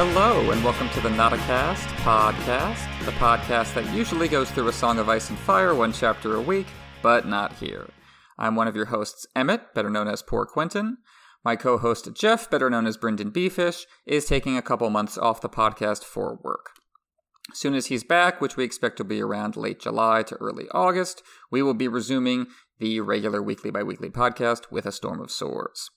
Hello, and welcome to the Not-A-Cast podcast, the podcast that usually goes through a Song of Ice and Fire one chapter a week, but not here. I'm one of your hosts, Emmett, better known as Poor Quentyn. My co host, Jeff, better known as BryndenBFish, is taking a couple months off the podcast for work. As Soon as he's back, which we expect will be around late July to early August, we will be resuming the regular weekly by weekly podcast with a storm of swords.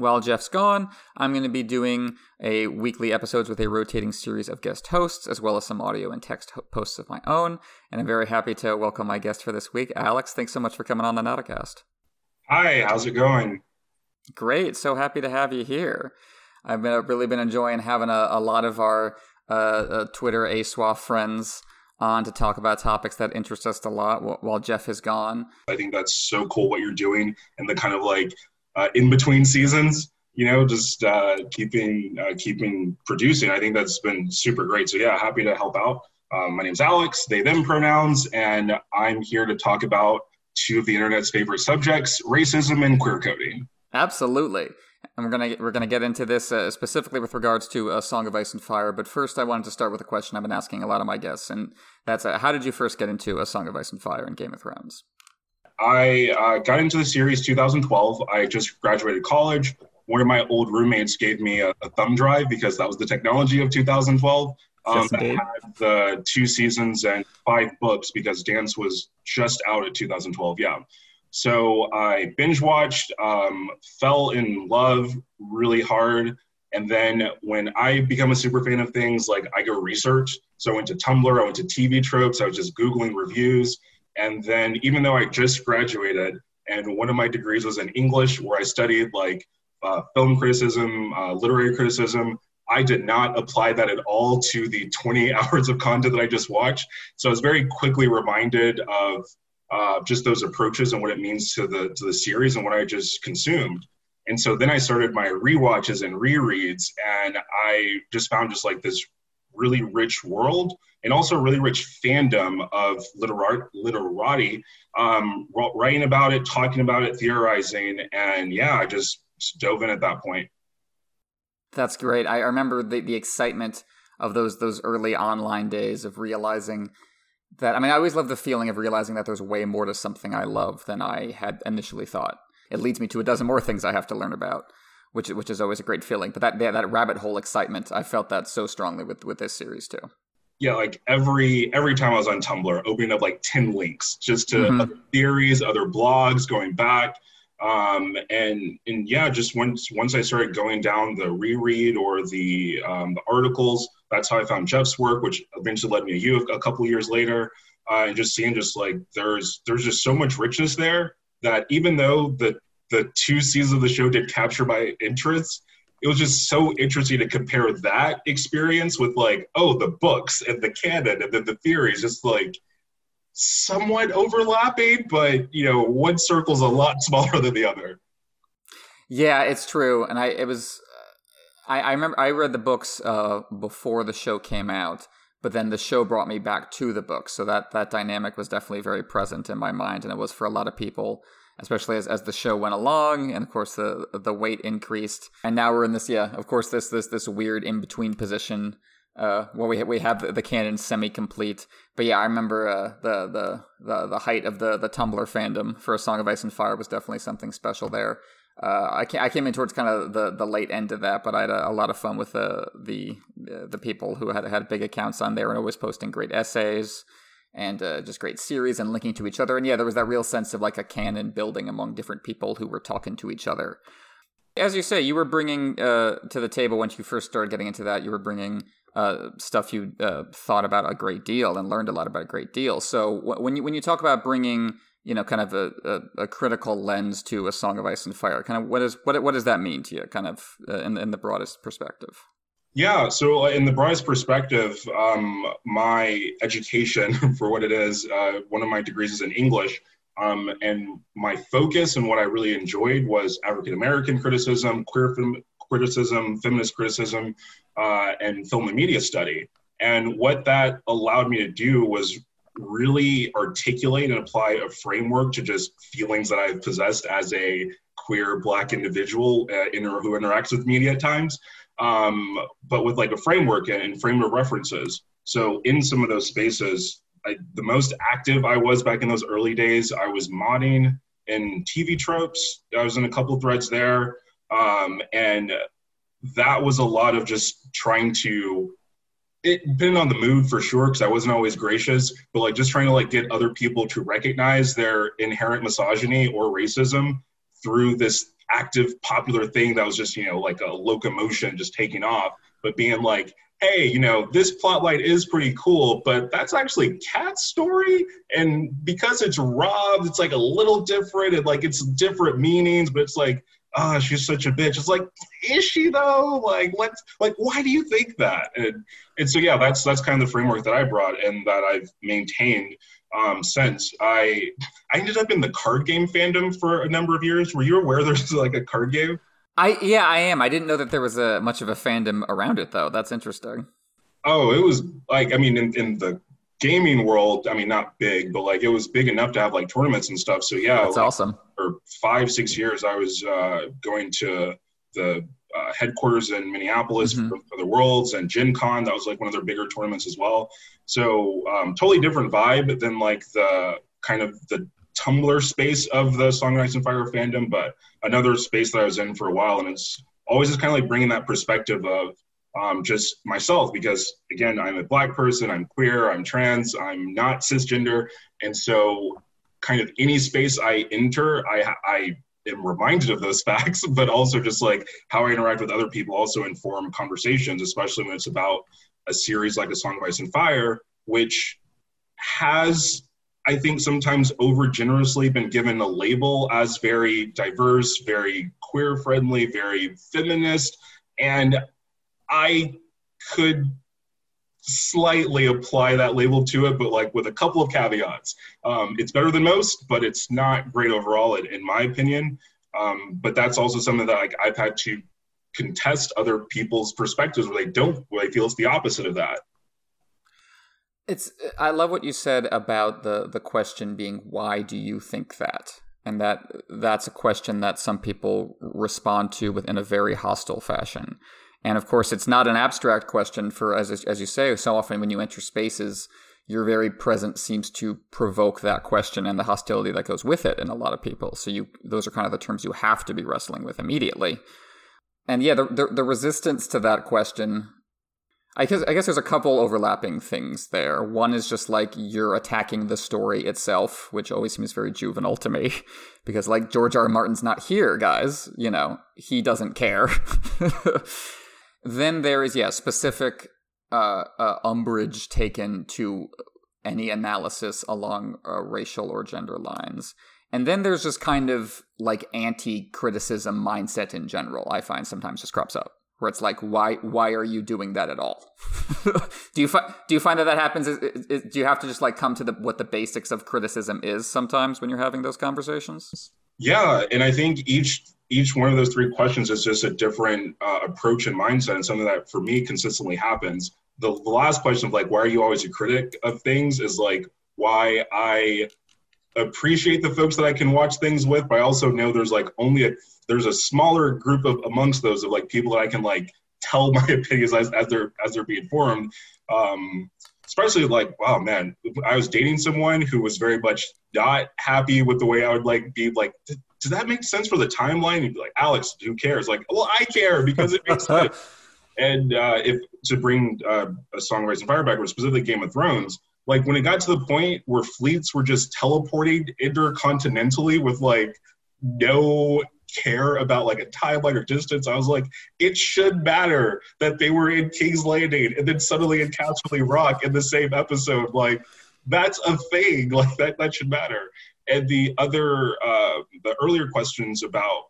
While Jeff's gone, I'm going to be doing a weekly episodes with a rotating series of guest hosts, as well as some audio and text ho- posts of my own. And I'm very happy to welcome my guest for this week, Alex. Thanks so much for coming on the Not-A-Cast. Hi, how's it going? Great. So happy to have you here. I've been, really been enjoying having a, a lot of our uh, uh, Twitter ASOIAF friends on to talk about topics that interest us a lot while Jeff is gone. I think that's so cool what you're doing and the kind of like uh, in between seasons, you know, just uh, keeping uh, keeping producing. I think that's been super great. So yeah, happy to help out. Um, my name's Alex, they them pronouns, and I'm here to talk about two of the internet's favorite subjects: racism and queer coding. Absolutely. And we're gonna we're gonna get into this uh, specifically with regards to a Song of Ice and Fire. But first, I wanted to start with a question I've been asking a lot of my guests, and that's uh, how did you first get into a Song of Ice and Fire and Game of Thrones? I uh, got into the series 2012. I just graduated college. One of my old roommates gave me a, a thumb drive because that was the technology of 2012. Um, yes, had the two seasons and five books because Dance was just out at 2012. Yeah. So I binge watched, um, fell in love really hard. And then when I become a super fan of things, like I go research. So I went to Tumblr, I went to TV tropes, I was just Googling reviews. And then even though I just graduated and one of my degrees was in English, where I studied like uh, film criticism, uh, literary criticism, I did not apply that at all to the 20 hours of content that I just watched. So I was very quickly reminded of uh, just those approaches and what it means to the to the series and what I just consumed. And so then I started my re-watches and rereads, and I just found just like this really rich world and also a really rich fandom of literar- literati, um, writing about it, talking about it, theorizing, and yeah, I just, just dove in at that point. That's great. I remember the, the excitement of those those early online days of realizing that I mean I always love the feeling of realizing that there's way more to something I love than I had initially thought. It leads me to a dozen more things I have to learn about, which which is always a great feeling. But that that rabbit hole excitement, I felt that so strongly with with this series too. Yeah, like every every time I was on Tumblr, opening up like ten links just to mm-hmm. other theories, other blogs, going back um, and and yeah, just once once I started going down the reread or the um, the articles, that's how I found Jeff's work, which eventually led me to you a, a couple years later, uh, and just seeing just like there's there's just so much richness there that even though the the two seasons of the show did capture my interest, it was just so interesting to compare that experience with like oh the books and the canon and then the theories, just like somewhat overlapping, but you know, one circle's a lot smaller than the other. Yeah, it's true, and I it was. I, I remember I read the books uh, before the show came out, but then the show brought me back to the books, so that that dynamic was definitely very present in my mind, and it was for a lot of people, especially as, as the show went along, and of course the the weight increased, and now we're in this yeah, of course this this this weird in between position uh, well, we we have the, the canon semi complete, but yeah, I remember uh, the, the the the height of the the Tumblr fandom for a Song of Ice and Fire was definitely something special there. Uh, I came, I came in towards kind of the, the late end of that, but I had a, a lot of fun with the the the people who had had big accounts on there and always posting great essays and uh, just great series and linking to each other. And yeah, there was that real sense of like a canon building among different people who were talking to each other. As you say, you were bringing uh, to the table once you first started getting into that. You were bringing uh, stuff you uh, thought about a great deal and learned a lot about a great deal. So when you when you talk about bringing you know kind of a, a, a, critical lens to a Song of Ice and Fire, kind of what is what what does that mean to you, kind of uh, in in the broadest perspective? Yeah, so uh, in the broadest perspective, um, my education for what it is, uh, one of my degrees is in English. Um, and my focus and what I really enjoyed was African American criticism, queer fem- criticism, feminist criticism, uh, and film and media study. And what that allowed me to do was really articulate and apply a framework to just feelings that I've possessed as a queer black individual uh, inter- who interacts with media at times. Um, but with like a framework and, frame of references. So in some of those spaces, I, the most active I was back in those early days, I was modding in TV tropes. I was in a couple threads there, um, and that was a lot of just trying to. It on the mood for sure, because I wasn't always gracious, but like just trying to like get other people to recognize their inherent misogyny or racism through this active popular thing that was just you know like a locomotion just taking off, but being like, hey, you know, this plot plotline is pretty cool, but that's actually Cat's story. And because it's robbed, it's like a little different and like it's different meanings, but it's like, ah, oh, she's such a bitch. It's like, is she though? Like, let's like, why do you think that? And and so yeah, that's that's kind of the framework that I brought and that I've maintained um, since. I I ended up in the card game fandom for a number of years. Were you aware there's like a card game? I yeah, I am. I didn't know that there was a much of a fandom around it though. That's interesting. Oh, it was like I mean, in, in the gaming world, I mean, not big, but like it was big enough to have like tournaments and stuff. So yeah, that's like, awesome. For five six years, I was uh, going to the uh, headquarters in Minneapolis mm-hmm. for, for, the Worlds and Gen Con. That was like one of their bigger tournaments as well. So um, totally different vibe than like the kind of the Tumblr space of the Song of Ice and Fire fandom, but another space that I was in for a while. And it's always just kind of like bringing that perspective of um, just myself, because again, I'm a black person, I'm queer, I'm trans, I'm not cisgender. And so, kind of any space I enter, I, I am reminded of those facts, but also just like how I interact with other people also inform conversations, especially when it's about a series like A Song of Ice and Fire, which has I think sometimes over generously been given a label as very diverse, very queer friendly, very feminist. And I could slightly apply that label to it, but like with a couple of caveats. Um, it's better than most, but it's not great overall, in, in my opinion. Um, but that's also something that like I've had to contest other people's perspectives where they don't, where they feel it's the opposite of that. It's I love what you said about the the question being why do you think that? And that that's a question that some people respond to within a very hostile fashion. And of course, it's not an abstract question for as as you say, so often when you enter spaces, your very presence seems to provoke that question and the hostility that goes with it in a lot of people. So you those are kind of the terms you have to be wrestling with immediately. And yeah, the, the, the resistance to that question I guess I guess there's a couple overlapping things there. One is just like you're attacking the story itself, which always seems very juvenile to me, because like George R. R. Martin's not here, guys. You know, he doesn't care. then there is yeah specific uh, uh, umbrage taken to any analysis along uh, racial or gender lines. And then there's just kind of like anti criticism mindset in general, I find sometimes just crops up where it's like why why are you doing that at all? Do you find do you find that that happens? Is, is, is, do you have to just like come to the what the basics of criticism is sometimes when you're having those conversations? Yeah and i think each each one of those three questions is just a different uh, approach and mindset and something that for me consistently happens the, the last question of like why are you always a critic of things is like why i appreciate the folks that i can watch things with but i also know there's like only a there's a smaller group of amongst those of like people that I can like tell my opinions as, as they're as they're being formed. Um, especially like, wow, man, I was dating someone who was very much not happy with the way I would like be like, does that make sense for the timeline? You'd be like, Alex, who cares? Like, well, I care because it makes sense. And uh, if to bring uh, a song of Ice and Fire back, or specifically Game of Thrones, like when it got to the point where fleets were just teleporting intercontinentally with like no care about like a timeline or distance. I was like, it should matter that they were in King's Landing and then suddenly in Casterly Rock in the same episode. Like, that's a thing. Like that that should matter. And the other uh, the earlier questions about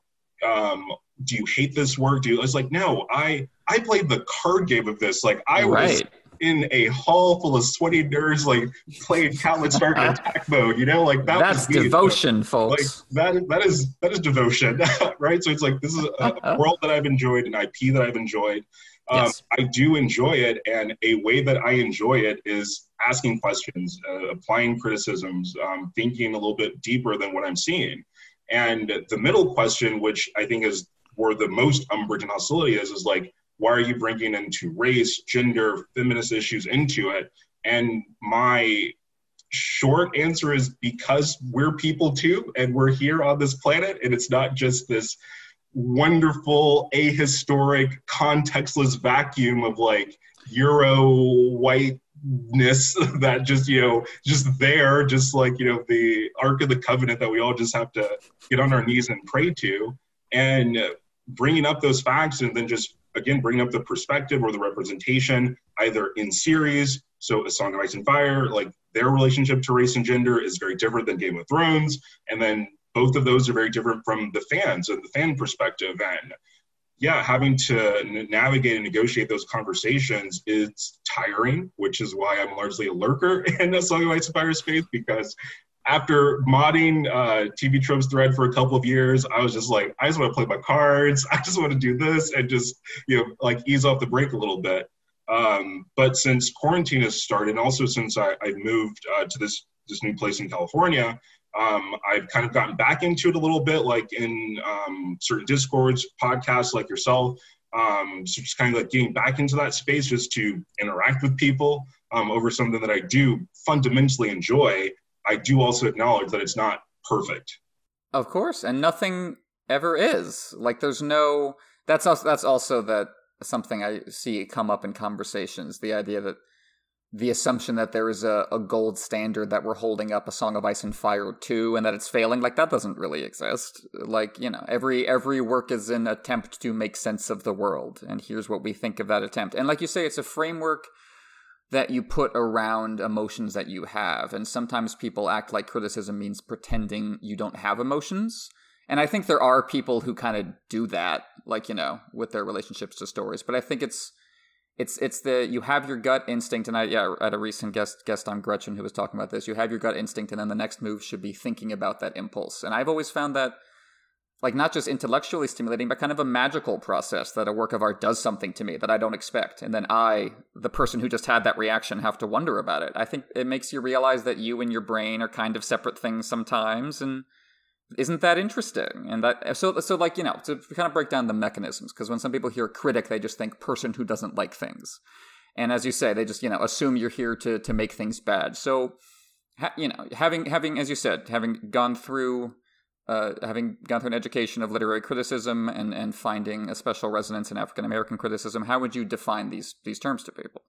um, do you hate this work? Do you? It's like no, I I played the card game of this. Like I right. was in a hall full of sweaty nerds, like playing Countless Dark attack mode. You know, like that that's devotion, folks. Like that that is that is devotion, right? So it's like this is a world that I've enjoyed, an IP that I've enjoyed. Um, yes. I do enjoy it, and a way that I enjoy it is asking questions, uh, applying criticisms, um, thinking a little bit deeper than what I'm seeing. And the middle question, which I think is where the most umbrage and hostility is, is like, why are you bringing into race, gender, feminist issues into it? And my short answer is because we're people too, and we're here on this planet, and it's not just this wonderful, ahistoric, contextless vacuum of like Euro whiteness that just, you know, just there, just like, you know, the Ark of the Covenant that we all just have to get on our knees and pray to. And bringing up those facts and then just, again, bringing up the perspective or the representation either in series. So, A Song of Ice and Fire, like their relationship to race and gender is very different than Game of Thrones. And then both of those are very different from the fans and the fan perspective. And yeah, having to navigate and negotiate those conversations is tiring, which is why I'm largely a lurker in the Ice and Fire space because after modding uh, TV Tropes thread for a couple of years, I was just like, I just want to play my cards. I just want to do this and just, you know, like ease off the brake a little bit. Um, but since quarantine has started, and also since I, I moved uh, to this this new place in California, um, I've kind of gotten back into it a little bit, like in um, certain discords, podcasts like yourself. Um, so just kind of like getting back into that space just to interact with people um, over something that I do fundamentally enjoy. I do also acknowledge that it's not perfect. Of course, and nothing ever is. Like there's no. That's also that's also that something I see come up in conversations. The idea that the assumption that there is a, a gold standard that we're holding up a Song of Ice and Fire to and that it's failing, like that doesn't really exist. Like, you know, every every work is an attempt to make sense of the world, and here's what we think of that attempt. And like you say, it's a framework that you put around emotions that you have. And sometimes people act like criticism means pretending you don't have emotions. And I think there are people who kind of do that, like, you know, with their relationships to stories. But I think it's it's it's the you have your gut instinct and I yeah at a recent guest guest on Gretchen who was talking about this. You have your gut instinct and then the next move should be thinking about that impulse. And I've always found that like not just intellectually stimulating but kind of a magical process that a work of art does something to me that I don't expect. And then I the person who just had that reaction have to wonder about it. I think it makes you realize that you and your brain are kind of separate things sometimes and isn't that interesting? And that so so like you know to kind of break down the mechanisms because when some people hear critic they just think person who doesn't like things. And as you say they just you know assume you're here to to make things bad. So ha, you know having having as you said having gone through uh, having gone through an education of literary criticism and and finding a special resonance in African American criticism how would you define these these terms to people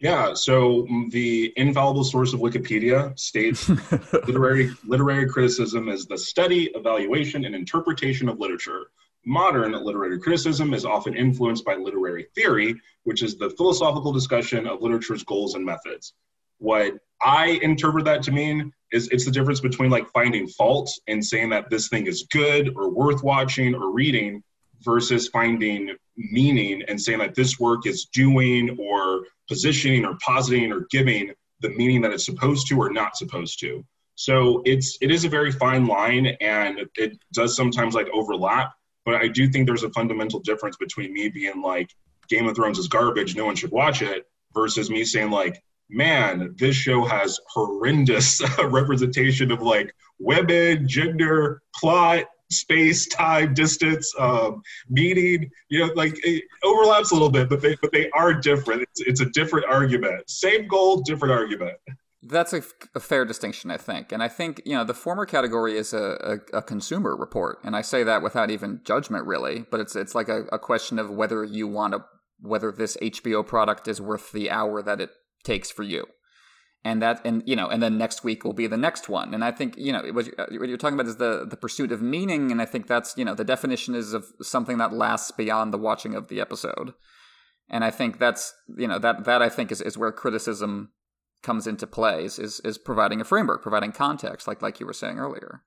yeah, so the infallible source of Wikipedia states literary literary criticism is the study, evaluation, and interpretation of literature. Modern literary criticism is often influenced by literary theory, which is the philosophical discussion of literature's goals and methods. What I interpret that to mean is it's the difference between like finding fault and saying that this thing is good or worth watching or reading versus finding meaning and saying that this work is doing or positioning or positing or giving the meaning that it's supposed to or not supposed to. So it's it is a very fine line and it does sometimes like overlap, but I do think there's a fundamental difference between me being like Game of Thrones is garbage, no one should watch it, versus me saying like, man, this show has horrendous representation of like women, gender, plot, space, time, distance, um, meaning. You know, like it overlaps a little bit, but they but they are different. It's, it's a different argument. Same goal, different argument. That's a, fair distinction, I think. And I think, you know, the former category is a, a, a, consumer report. And I say that without even judgment, really. But it's it's like a, a question of whether you want to, whether this HBO product is worth the hour that it takes for you and that and you know and then next week will be the next one. And i think you know uh, what you're talking about is the the pursuit of meaning. And i think that's you know the definition is of something that lasts beyond the watching of the episode. And i think that's you know that that i think is, is where criticism comes into play is, is is providing a framework providing context like like you were saying earlier.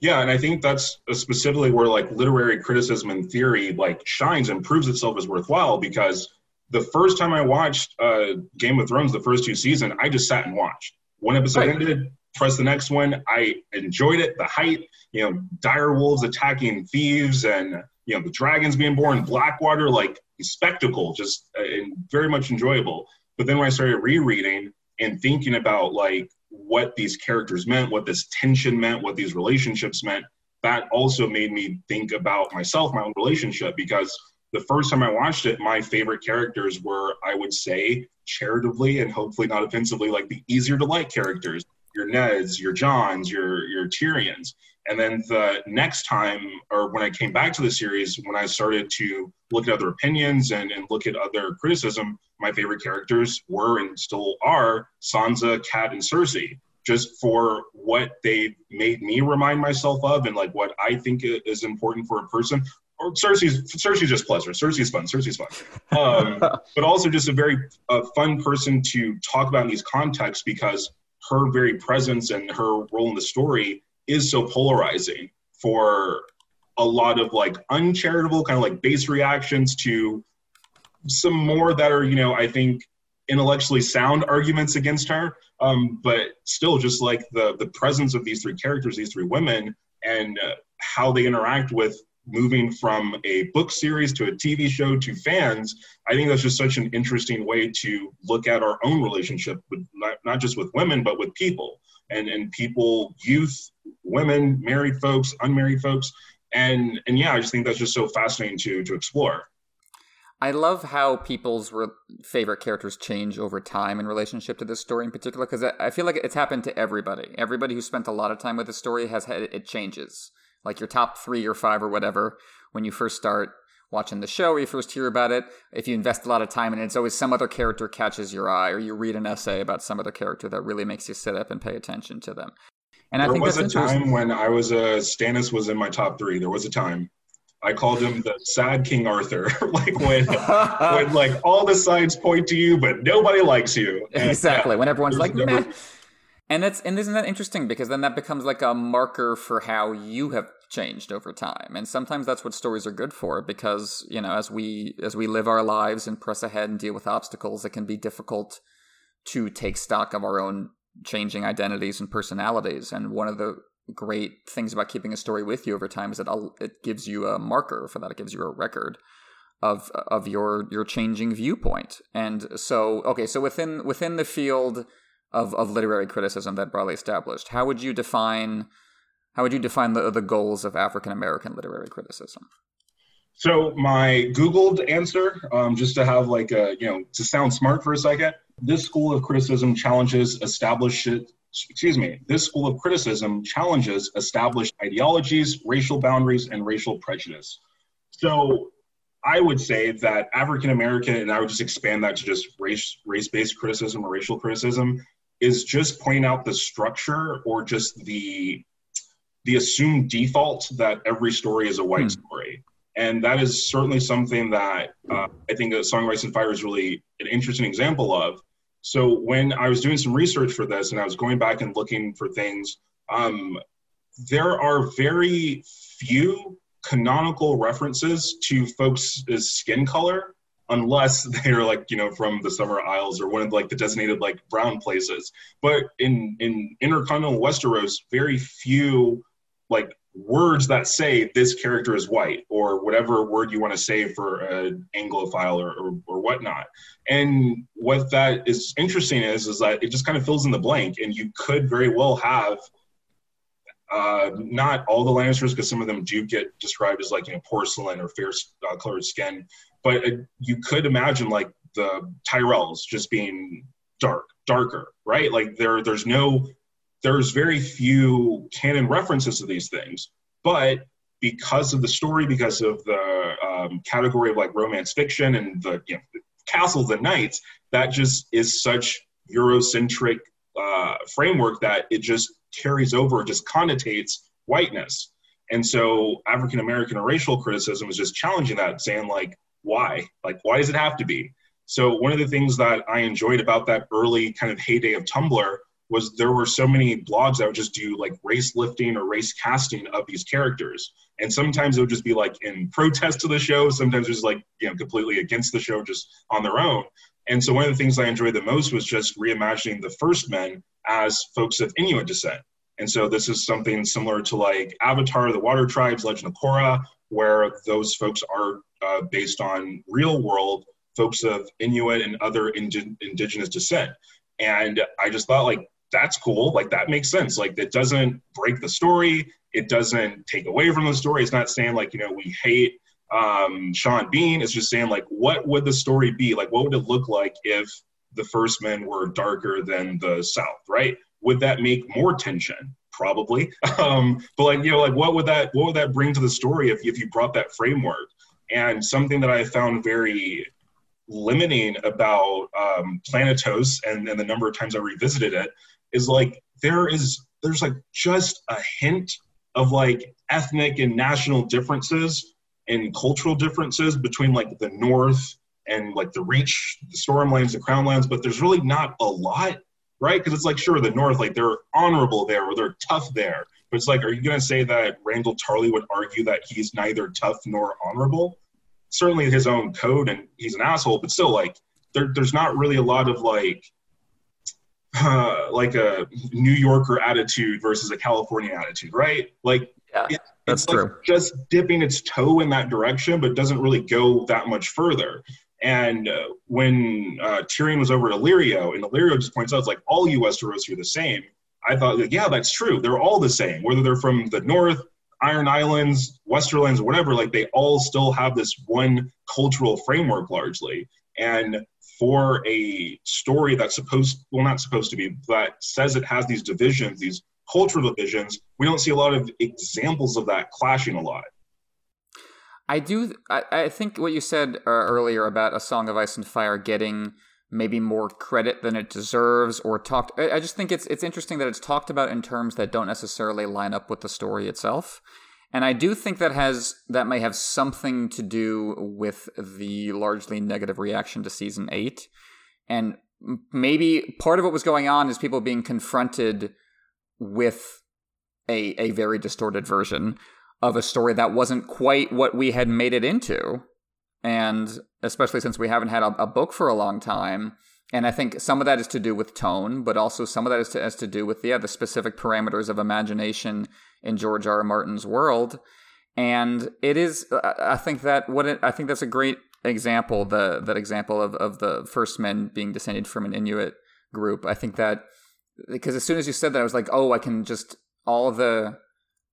Yeah and i think that's specifically where like literary criticism and theory like shines and proves itself as worthwhile because the first time I watched uh, Game of Thrones, the first two seasons, I just sat and watched. One episode right. ended, press the next one. I enjoyed it. The height, you know, dire wolves attacking thieves, and you know the dragons being born, Blackwater, like spectacle, just uh, very much enjoyable. But then when I started rereading and thinking about like what these characters meant, what this tension meant, what these relationships meant, that also made me think about myself, my own relationship, because the first time I watched it, my favorite characters were, I would say, charitably and hopefully not offensively, like the easier to like characters. Your Neds, your Jons, your your Tyrions. And then the next time, or when I came back to the series, when I started to look at other opinions and, and look at other criticism, my favorite characters were and still are Sansa, Cat, and Cersei just for what they made me remind myself of and like what I think is important for a person. Or Cersei's Cersei's just pleasure. Cersei's fun. Cersei's fun. Um, but also just a very uh, fun person to talk about in these contexts because her very presence and her role in the story is so polarizing for a lot of like uncharitable kind of like base reactions to some more that are you know I think intellectually sound arguments against her um, but still, just like the the presence of these three characters, these three women, and uh, how they interact with moving from a book series to a TV show to fans, I think that's just such an interesting way to look at our own relationship with not, not just with women, but with people and, and people, youth, women, married folks, unmarried folks. And, and yeah, I just think that's just so fascinating to, to explore. I love how people's re- favorite characters change over time in relationship to this story in particular, because I, I feel like it's happened to everybody. Everybody who spent a lot of time with the story has had it changes. Like your top three or five or whatever when you first start watching the show or you first hear about it. If you invest a lot of time in it, it's always some other character catches your eye, or you read an essay about some other character that really makes you sit up and pay attention to them. And there I think there was a time when I was a Stannis was in my top three. There was a time. I called him the sad King Arthur. like when when like all the signs point to you, but nobody likes you. And, exactly. Yeah, when everyone's like, never... And that's and isn't that interesting because then that becomes like a marker for how you have changed over time. And sometimes that's what stories are good for because, you know, as we as we live our lives and press ahead and deal with obstacles, it can be difficult to take stock of our own changing identities and personalities. And one of the great things about keeping a story with you over time is that it gives you a marker for that. It gives you a record of of your your changing viewpoint. And so, okay, so within within the field of of literary criticism that broadly established, how would you define how would you define the the goals of African American literary criticism? So my Googled answer, um, just to have like a you know to sound smart for a second, this school of criticism challenges established excuse me, this school of criticism challenges established ideologies, racial boundaries, and racial prejudice. So I would say that African American, and I would just expand that to just race race based criticism or racial criticism, is just pointing out the structure or just the the assumed default that every story is a white hmm. story. And that is certainly something that uh, I think that Song of Ice and Fire is really an interesting example of so when I was doing some research for this and I was going back and looking for things, um, there are very few canonical references to folks' skin color unless they're like you know from the summer isles or one of like the designated like brown places. But in in intercontinental westeros very few like words that say this character is white or whatever word you want to say for an anglophile or, or, or, whatnot. And what that is interesting is is that it just kind of fills in the blank and you could very well have uh, not all the lannisters because some of them do get described as like you know porcelain or fair uh, colored skin but uh, you could imagine like the tyrells just being dark darker right like there there's no there's very few canon references to these things, but because of the story, because of the um, category of like romance fiction and the you know, castles and knights, that just is such Eurocentric uh, framework that it just carries over, just connotates whiteness. And so African American racial criticism is just challenging that, saying like, why? Like, why does it have to be? So one of the things that I enjoyed about that early kind of heyday of Tumblr was there were so many blogs that would just do like race lifting or race casting of these characters. And sometimes it would just be like in protest to the show, sometimes just like, you know, completely against the show just on their own. And so one of the things I enjoyed the most was just reimagining the first men as folks of Inuit descent. And so this is something similar to like Avatar, the Water Tribes, Legend of Korra, where those folks are uh, based on real world folks of Inuit and other indi- indigenous descent. And I just thought like that's cool. Like that makes sense. Like it doesn't break the story. It doesn't take away from the story. It's not saying like, you know, we hate um, Sean Bean is just saying like, what would the story be? Like, what would it look like if the first men were darker than the South, right? Would that make more tension? Probably. Um, but like, you know, like what would that what would that bring to the story if, if you brought that framework? And something that I found very limiting about um, Planetos and, and the number of times I revisited it is like there is there's like just a hint of like ethnic and national differences and cultural differences between like the North and like the Reach, the Stormlands, the Crownlands, but there's really not a lot, right? Because it's like sure the North, like they're honorable there or they're tough there, but it's like, are you gonna say that Randyll Tarly would argue that he's neither tough nor honorable? Certainly his own code, and he's an asshole, but still, like there, there's not really a lot of like uh, like a New Yorker attitude versus a California attitude, right? Like, yeah, it, that's it's true. Like just dipping its toe in that direction, but doesn't really go that much further. And uh, when uh, Tyrion was over at Illyrio, and Illyrio just points out, it's like all you Westerosi are the same. I thought, like, yeah, that's true. They're all the same, whether they're from the north, Iron Islands, Westerlands, whatever. Like, they all still have this one cultural framework largely. And for a story that's supposed, well, not supposed to be, but says it has these divisions, these cultural divisions, we don't see a lot of examples of that clashing a lot. I do. I, I think what you said uh, earlier about a Song of Ice and Fire getting maybe more credit than it deserves, or talked. I, I just think it's it's interesting that it's talked about in terms that don't necessarily line up with the story itself. And I do think that has that may have something to do with the largely negative reaction to season eight, and maybe part of what was going on is people being confronted with a a very distorted version of a story that wasn't quite what we had made it into. And especially since we haven't had a, a, book for a long time. And I think some of that is to do with tone, but also some of that is to, has to do with yeah, the specific parameters of imagination in George R. R. Martin's world. And it is, I think that what it, I think that's a great example, the that example of, of the first men being descended from an Inuit group. I think that because as soon as you said that, I was like, oh, I can just all the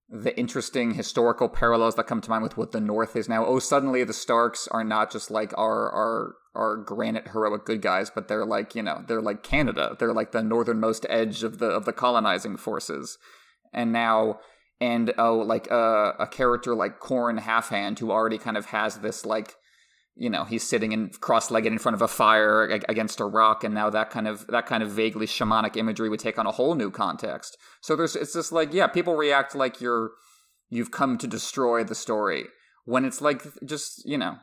the interesting historical parallels that come to mind with what the North is now. Oh, suddenly the Starks are not just like our our our granite heroic good guys, but they're like you know they're like Canada. They're like the northernmost edge of the of the colonizing forces, and now and oh like uh, a character like Qhorin Halfhand who already kind of has this like you know he's sitting in cross-legged in front of a fire against a rock and now that kind of that kind of vaguely shamanic imagery would take on a whole new context. So there's it's just like yeah people react like you're you've come to destroy the story when it's like just you know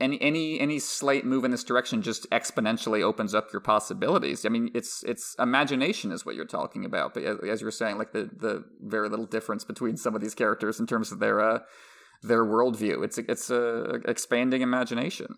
any any any slight move in this direction just exponentially opens up your possibilities. I mean it's it's imagination is what you're talking about but as, as you're saying like the the very little difference between some of these characters in terms of their uh their worldview. It's a, it's a expanding imagination.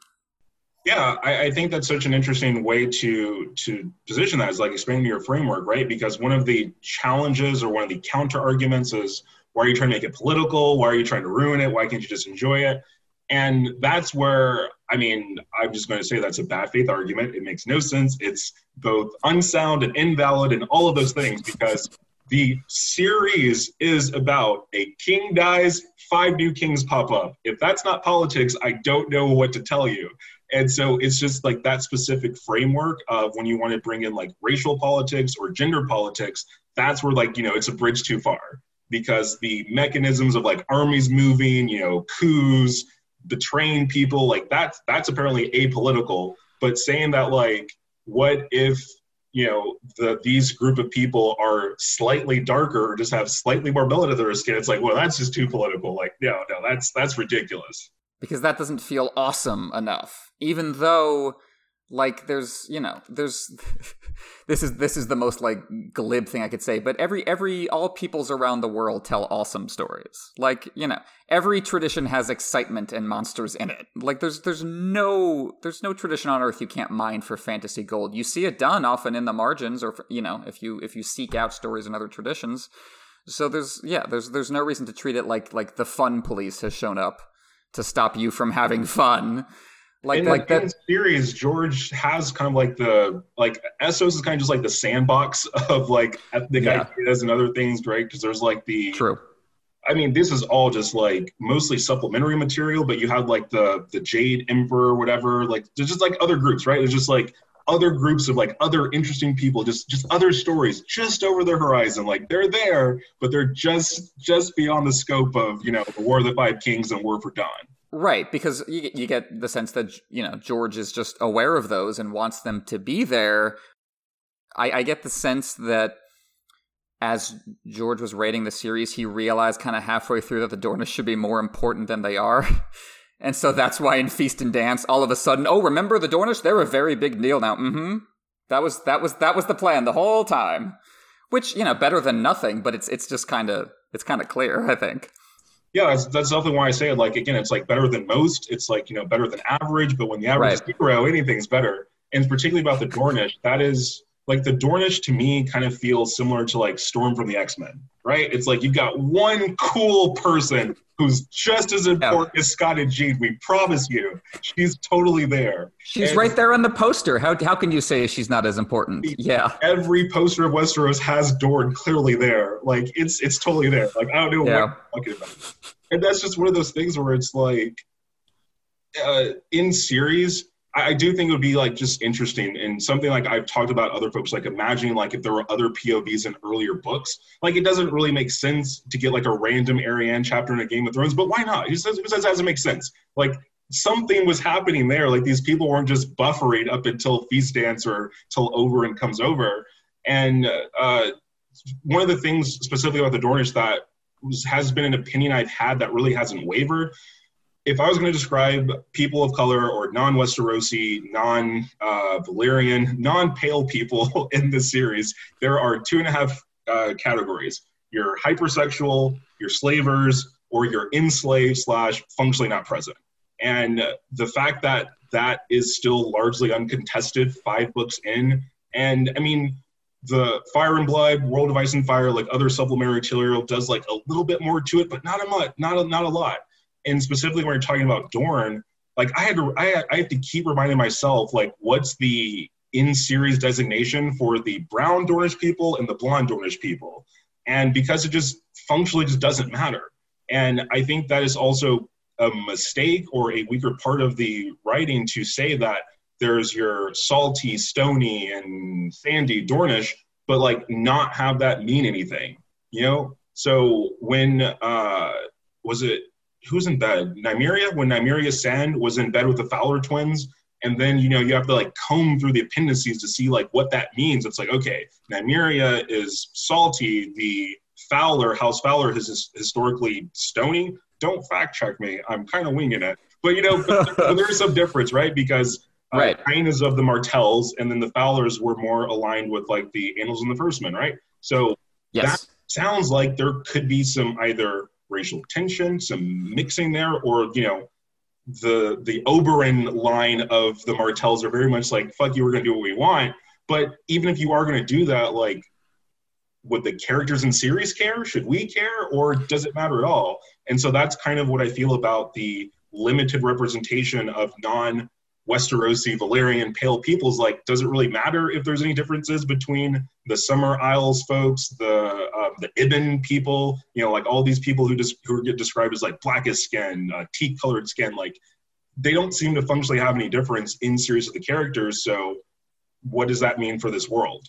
Yeah, I, I, think that's such an interesting way to to position that as like expanding your framework, right? Because one of the challenges or one of the counter arguments is why are you trying to make it political? Why are you trying to ruin it? Why can't you just enjoy it? And that's where I mean, I'm just going to say that's a bad faith argument. It makes no sense. It's both unsound and invalid and all of those things because the series is about a king dies, five new kings pop up. If that's not politics, I don't know what to tell you. And so it's just like that specific framework of when you want to bring in like racial politics or gender politics, that's where like, you know, it's a bridge too far because the mechanisms of like armies moving, you know, coups, betraying people, like that's that's apparently apolitical. But saying that like, what if you know the these group of people are slightly darker or just have slightly more melanin in their skin it's like well that's just too political. Like no no that's that's ridiculous. Because that doesn't feel awesome enough. Even though like there's you know there's this is this is the most like glib thing i could say but every every all peoples around the world tell awesome stories. Like you know every tradition has excitement and monsters in it. Like there's there's no there's no tradition on earth you can't mine for fantasy gold. You see it done often in the margins or you know if you if you seek out stories in other traditions. So there's yeah there's there's no reason to treat it like like the fun police has shown up to stop you from having fun like in like that series george has kind of like the like essos is kind of just like the sandbox of like ethnic yeah. ideas and other things right because there's like the true I mean, this is all just like mostly supplementary material, but you have like the the Jade Emperor or whatever. Like there's just like other groups, right? There's just like other groups of like other interesting people, just just other stories just over the horizon. Like they're there, but they're just just beyond the scope of you know the War of the Five Kings and War for Dawn. Right, because you you get the sense that you know George is just aware of those and wants them to be there. I, I get the sense that as George was writing the series, he realized kind of halfway through that the Dornish should be more important than they are. And so that's why in Feast and Dance, all of a sudden, oh, remember the Dornish? They're a very big deal now. Mm-hmm. That was that was that was the plan the whole time. Which, you know, better than nothing, but it's it's just kinda it's kinda clear, I think. Yeah, that's, that's definitely why I say it. Like again, it's like better than most. It's like, you know, better than average, but when the average right. is zero, anything's better. And particularly about the Dornish, that is like the Dornish to me kind of feels similar to like Storm from the X Men, right? It's like you've got one cool person who's just as important as Scott and Jean. We promise you, she's totally there. She's and right there on the poster. How how can you say she's not as important? Yeah, every poster of Westeros has Dorne clearly there. Like it's it's totally there. Like I don't know yeah. what I'm talking about. And that's just one of those things where it's like, uh, in series, I do think it would be like just interesting and something like I've talked about other folks, like imagining like if there were other POVs in earlier books. Like it doesn't really make sense to get like a random Arianne chapter in a Game of Thrones, but why not? It says it doesn't make sense. Like something was happening there. Like these people weren't just buffering up until Feast Dance or till Oberyn comes over. And uh, one of the things specifically about the Dornish that was, has been an opinion I've had that really hasn't wavered if I was going to describe people of color or non-Westerosi, non-Valyrian, uh, non-pale people in this series, there are two and a half uh, categories: your hypersexual, your slavers, or your enslaved slash functionally not present. And the fact that that is still largely uncontested, five books in, and I mean, the Fire and Blood, World of Ice and Fire, like other supplementary material, does like a little bit more to it, but not a much, not a, not a lot and specifically when you're talking about Dorne, like I had to I, I have to keep reminding myself like what's the in series designation for the brown Dornish people and the blonde Dornish people, and because it just functionally just doesn't matter. And I think that is also a mistake or a weaker part of the writing to say that there's your salty, stony, and sandy Dornish, but like not have that mean anything, you know? So when uh was it who's in bed? Nymeria, when Nymeria Sand was in bed with the Fowler twins, and then you know you have to like comb through the appendices to see like what that means. It's like okay, Nymeria is salty. The Fowler House Fowler is historically stony. Don't fact check me. I'm kind of winging it, but you know there's some difference, right? Because uh, right. Tyene is of the Martells, and then the Fowlers were more aligned with like the Andals and the First Men, right? So yes. that sounds like there could be some either racial tension, some mixing there, or you know, the the Oberyn line of the Martells are very much like "fuck you, we're gonna do what we want." But even if you are gonna do that, like, would the characters in series care? Should we care, or does it matter at all? And so that's kind of what I feel about the limited representation of non Westerosi, Valyrian, pale peoples, like, does it really matter if there's any differences between the Summer Isles folks, the uh, the Ibben people, you know, like all these people who just who get described as like blackest skin, uh, teak-colored skin, like they don't seem to functionally have any difference in series of the characters. So, what does that mean for this world?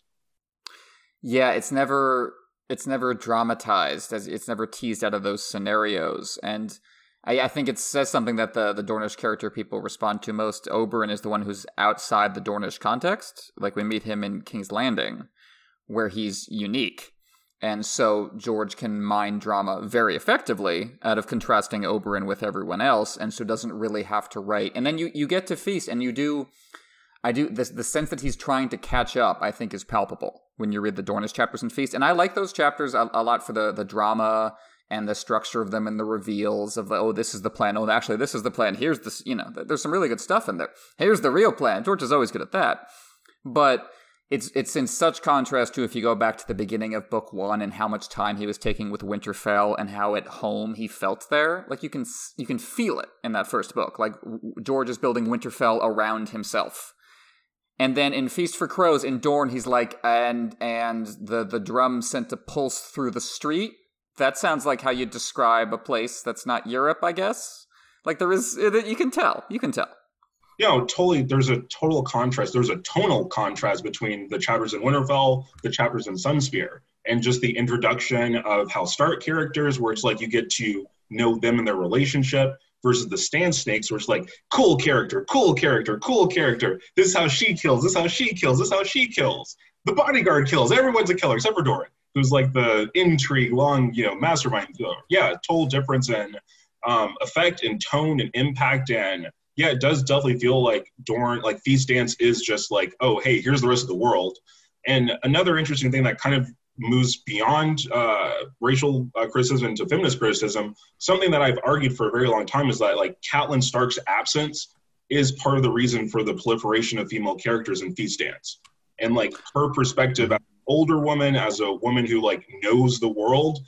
Yeah, it's never it's never dramatized as it's never teased out of those scenarios and I, I, think it says something that the the Dornish character people respond to most. Oberyn is the one who's outside the Dornish context. Like we meet him in King's Landing, where he's unique, and so George can mind drama very effectively out of contrasting Oberyn with everyone else, and so doesn't really have to write. And then you you get to feast, and you do. I do this, the sense that he's trying to catch up. I think is palpable when you read the Dornish chapters in Feast, and I like those chapters a, a lot for the the drama and the structure of them and the reveals of oh this is the plan. Oh actually this is the plan. Here's this you know there's some really good stuff in there. Here's the real plan. George is always good at that. But it's it's in such contrast to if you go back to the beginning of book one and how much time he was taking with winterfell and how at home he felt there like you can you can feel it in that first book. Like george is building winterfell around himself. And then in Feast for Crows in Dorne, he's like, and and the the drum sent a pulse through the street, that sounds like how you describe a place that's not Europe, I guess. Like there is, you can tell. You can tell. You oh, know, totally. There's a total contrast. There's a tonal contrast between the chapters in Winterfell, the chapters in Sunspear, and just the introduction of how Stark characters, where it's like you get to know them and their relationship, versus the Sand Snakes, where it's like cool character, cool character, cool character. This is how she kills. This is how she kills. This is how she kills. The bodyguard kills. Everyone's a killer except for Doran, who's like the intrigue, long, you know, mastermind. Yeah, total difference in um, effect and tone and impact and yeah, it does definitely feel like Dorne, like Feast Dance is just like, oh, hey, here's the rest of the world. And another interesting thing that kind of moves beyond uh, racial uh, criticism to feminist criticism, something that I've argued for a very long time is that like Catelyn Stark's absence is part of the reason for the proliferation of female characters in Feast Dance. And like her perspective older woman, as a woman who like knows the world,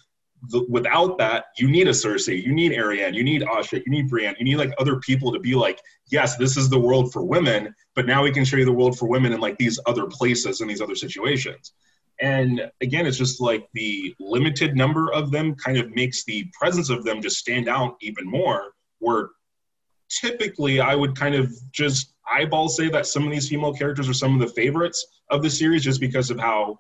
the, without that, you need a Cersei, you need Arianne, you need Asha, you need Brienne, you need like other people to be like, yes, this is the world for women, but now we can show you the world for women in like these other places and these other situations. And again, it's just like the limited number of them kind of makes the presence of them just stand out even more. Where typically I would kind of just eyeball say that some of these female characters are some of the favorites of the series just because of how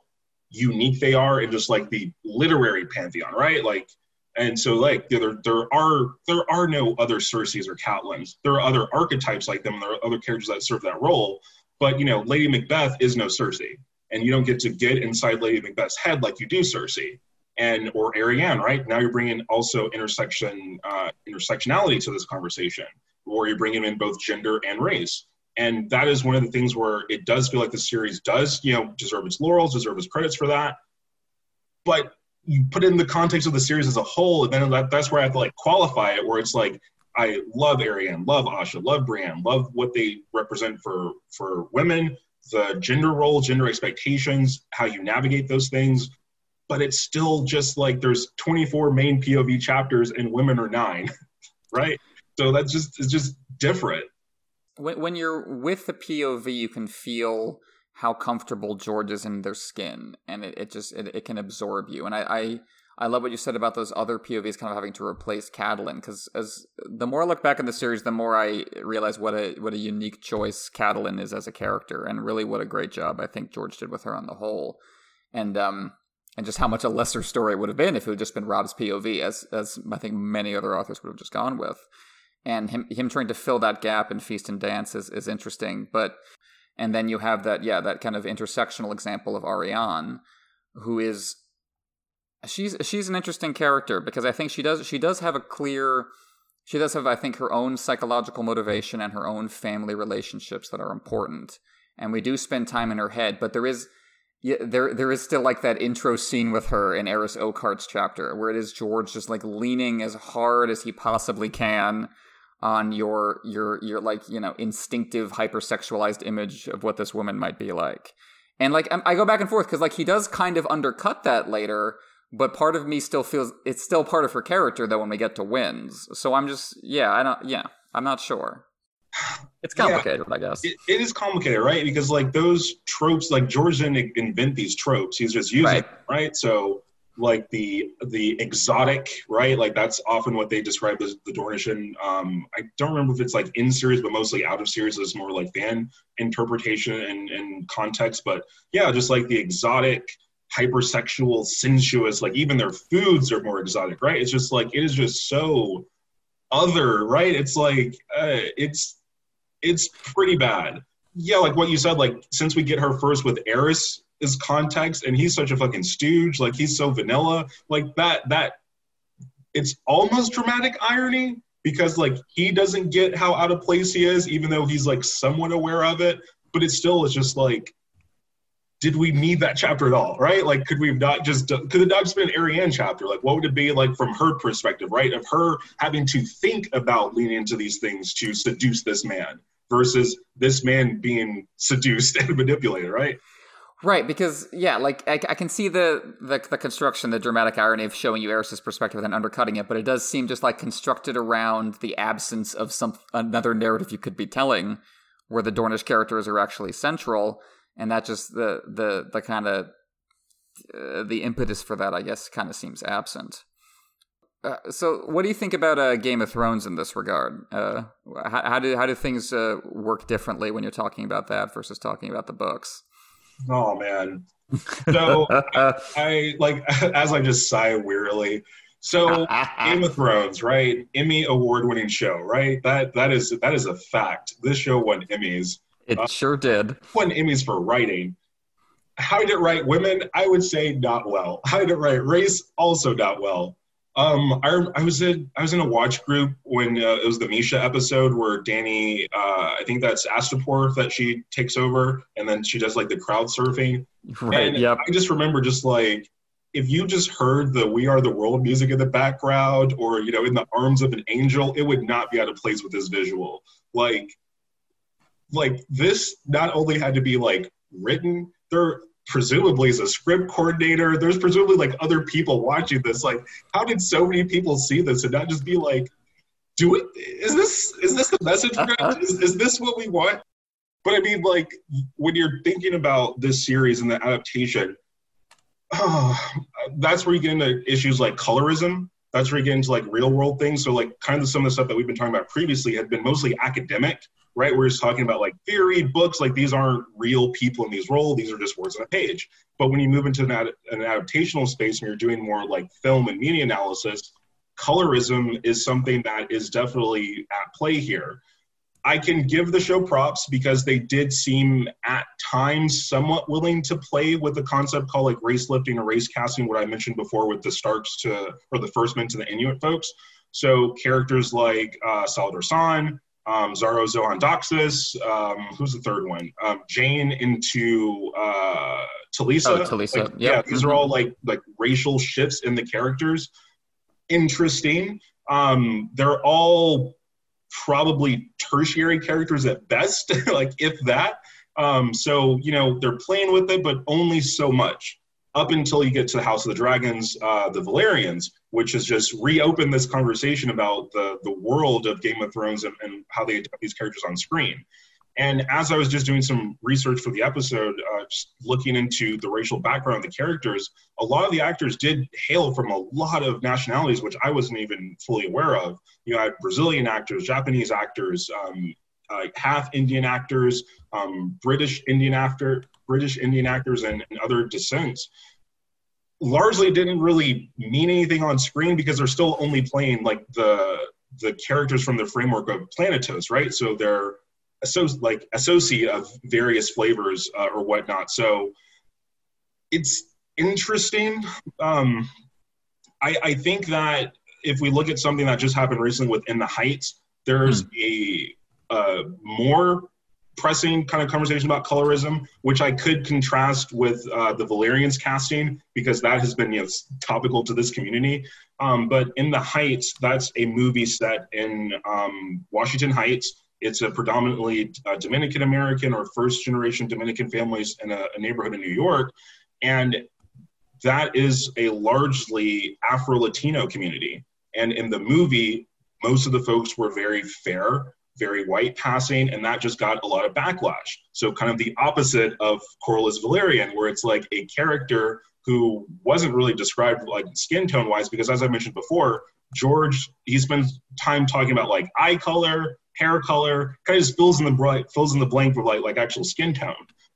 unique they are in just like the literary pantheon, right? Like, and so like there there are there are no other Cerseis or Catelyns. There are other archetypes like them. And there are other characters that serve that role. But you know, Lady Macbeth is no Cersei and you don't get to get inside Lady Macbeth's head like you do Cersei and or Arianne, right? Now you're bringing also intersection uh, intersectionality to this conversation, or you're bringing in both gender and race, and that is one of the things where it does feel like the series does, you know, deserve its laurels, deserve its credits for that, but you put it in the context of the series as a whole, and then that, that's where I have to like qualify it, where it's like I love Arianne, love Asha, love Brienne, love what they represent for for women, the gender role, gender expectations, how you navigate those things. But it's still just like there's 24 main POV chapters and women are nine, right? So that's just it's just different. When when you're with the POV, you can feel how comfortable George is in their skin, and it, it just it, it can absorb you. And I, I I love what you said about those other POVs kind of having to replace Catelyn because as the more I look back in the series, the more I realize what a what a unique choice Catelyn is as a character, and really what a great job I think George did with her on the whole, and um and just how much a lesser story it would have been if it had just been Robb's POV, as as I think many other authors would have just gone with, and him him trying to fill that gap in Feast and Dance is is interesting, but and then you have that yeah that kind of intersectional example of Arianne, who is she's she's an interesting character because I think she does she does have a clear she does have I think her own psychological motivation and her own family relationships that are important and we do spend time in her head but there is yeah, there there is still like that intro scene with her in Arys Oakheart's chapter where it is George just like leaning as hard as he possibly can on your your your like you know instinctive hypersexualized image of what this woman might be like and like um, I go back and forth because like he does kind of undercut that later but part of me still feels it's still part of her character though when we get to wins. So I'm just yeah, I don't yeah, I'm not sure. It's complicated, yeah, I guess. It, it is complicated, right? Because like those tropes, like George didn't invent these tropes; he's just using right. Them, right? So like the the exotic, right? Like that's often what they describe as the Dornishan. Um, I don't remember if it's like in series, but mostly out of series. It's more like fan interpretation and, and context. But yeah, just like the exotic hypersexual, sensuous, like even their foods are more exotic, right? It's just like it is just so other, right? It's like uh, it's it's pretty bad. Yeah, like what you said, like since we get her first with Arys is context and he's such a fucking stooge, like he's so vanilla, like that that it's almost dramatic irony because like he doesn't get how out of place he is, even though he's like somewhat aware of it. But it still is just like did we need that chapter at all, right? Like, could we have not just, could it not just been an Arianne chapter? Like, what would it be like from her perspective, right? Of her having to think about leaning into these things to seduce this man versus this man being seduced and manipulated, right? Right, because yeah, like I, I can see the, the, the construction, the dramatic irony of showing you Arys's perspective and then undercutting it, but it does seem just like constructed around the absence of some another narrative you could be telling, where the Dornish characters are actually central and that just the the the kind of uh, the impetus for that, I guess, kind of seems absent. Uh, so, what do you think about uh, Game of Thrones in this regard? Uh, how, how, do how do things uh, work differently when you're talking about that versus talking about the books? Oh man, so I, I, like as I just sigh wearily. So Game of Thrones, right? Emmy award-winning show, right? That that is that is a fact. This show won Emmys. It uh, sure did. Won Emmys for writing. How did it write women? I would say not well. How did it write race? Also not well. Um, I, I was in I was in a watch group when uh, it was the Mhysa episode where Danny, uh, I think that's Astapor that she takes over, and then she does like the crowd surfing. Right. And yep. I just remember just like if you just heard the "We Are the World" music in the background, or you know, in the arms of an angel, it would not be out of place with this visual. Like, like this not only had to be like written, there presumably is a script coordinator. There's presumably like other people watching this. Like, how did so many people see this and not just be like, "Do it? Is this is this the message? Uh-huh. Is, is this what we want?" But I mean, like, when you're thinking about this series and the adaptation, oh, that's where you get into issues like colorism. That's where you get into like real world things. So, like, kind of some of the stuff that we've been talking about previously had been mostly academic right? We're just talking about like theory, books, like these aren't real people in these roles. These are just words on a page. But when you move into an, ad- an adaptational space and you're doing more like film and media analysis, colorism is something that is definitely at play here. I can give the show props because they did seem at times somewhat willing to play with the concept called like race lifting or race casting, what I mentioned before with the Starks to, or the First Men to the Inuit folks. So characters like uh, Salladhor Saan, um, Xaro Xhoan Daxos. Um, who's the third one? Um, Jeyne into uh, Talisa. Oh, Talisa. Like, yep. Yeah, these mm-hmm. are all like like racial shifts in the characters. Interesting. Um, they're all probably tertiary characters at best, like if that. Um, so you know they're playing with it, but only so much up until you get to the House of the Dragons, uh, the Valyrians, which has just reopened this conversation about the, the world of Game of Thrones and, and how they adapt these characters on screen. And as I was just doing some research for the episode, uh, looking into the racial background of the characters, a lot of the actors did hail from a lot of nationalities, which I wasn't even fully aware of. You know, had Brazilian actors, Japanese actors, um, uh, half Indian actors, um, British Indian actor, British Indian actors, and, and other descents largely didn't really mean anything on screen because they're still only playing like the the characters from the framework of Planetos, right? So they're associ- like associate of various flavors uh, or whatnot. So it's interesting. Um, I, I think that if we look at something that just happened recently within the Heights, there's hmm. a uh, more pressing kind of conversation about colorism, which I could contrast with uh, the Velaryon's casting because that has been you know, topical to this community. Um, but in the Heights, that's a movie set in um, Washington Heights. It's a predominantly uh, Dominican American or first generation Dominican families in a, a neighborhood in New York. And that is a largely Afro Latino community. And in the movie, most of the folks were very fair very white passing, and that just got a lot of backlash. So, kind of the opposite of Corlys Velaryon, where it's like a character who wasn't really described like skin tone wise, because as I mentioned before, George he spends time talking about like eye color, hair color, kind of just fills in the bright fills in the blank with like like actual skin tone.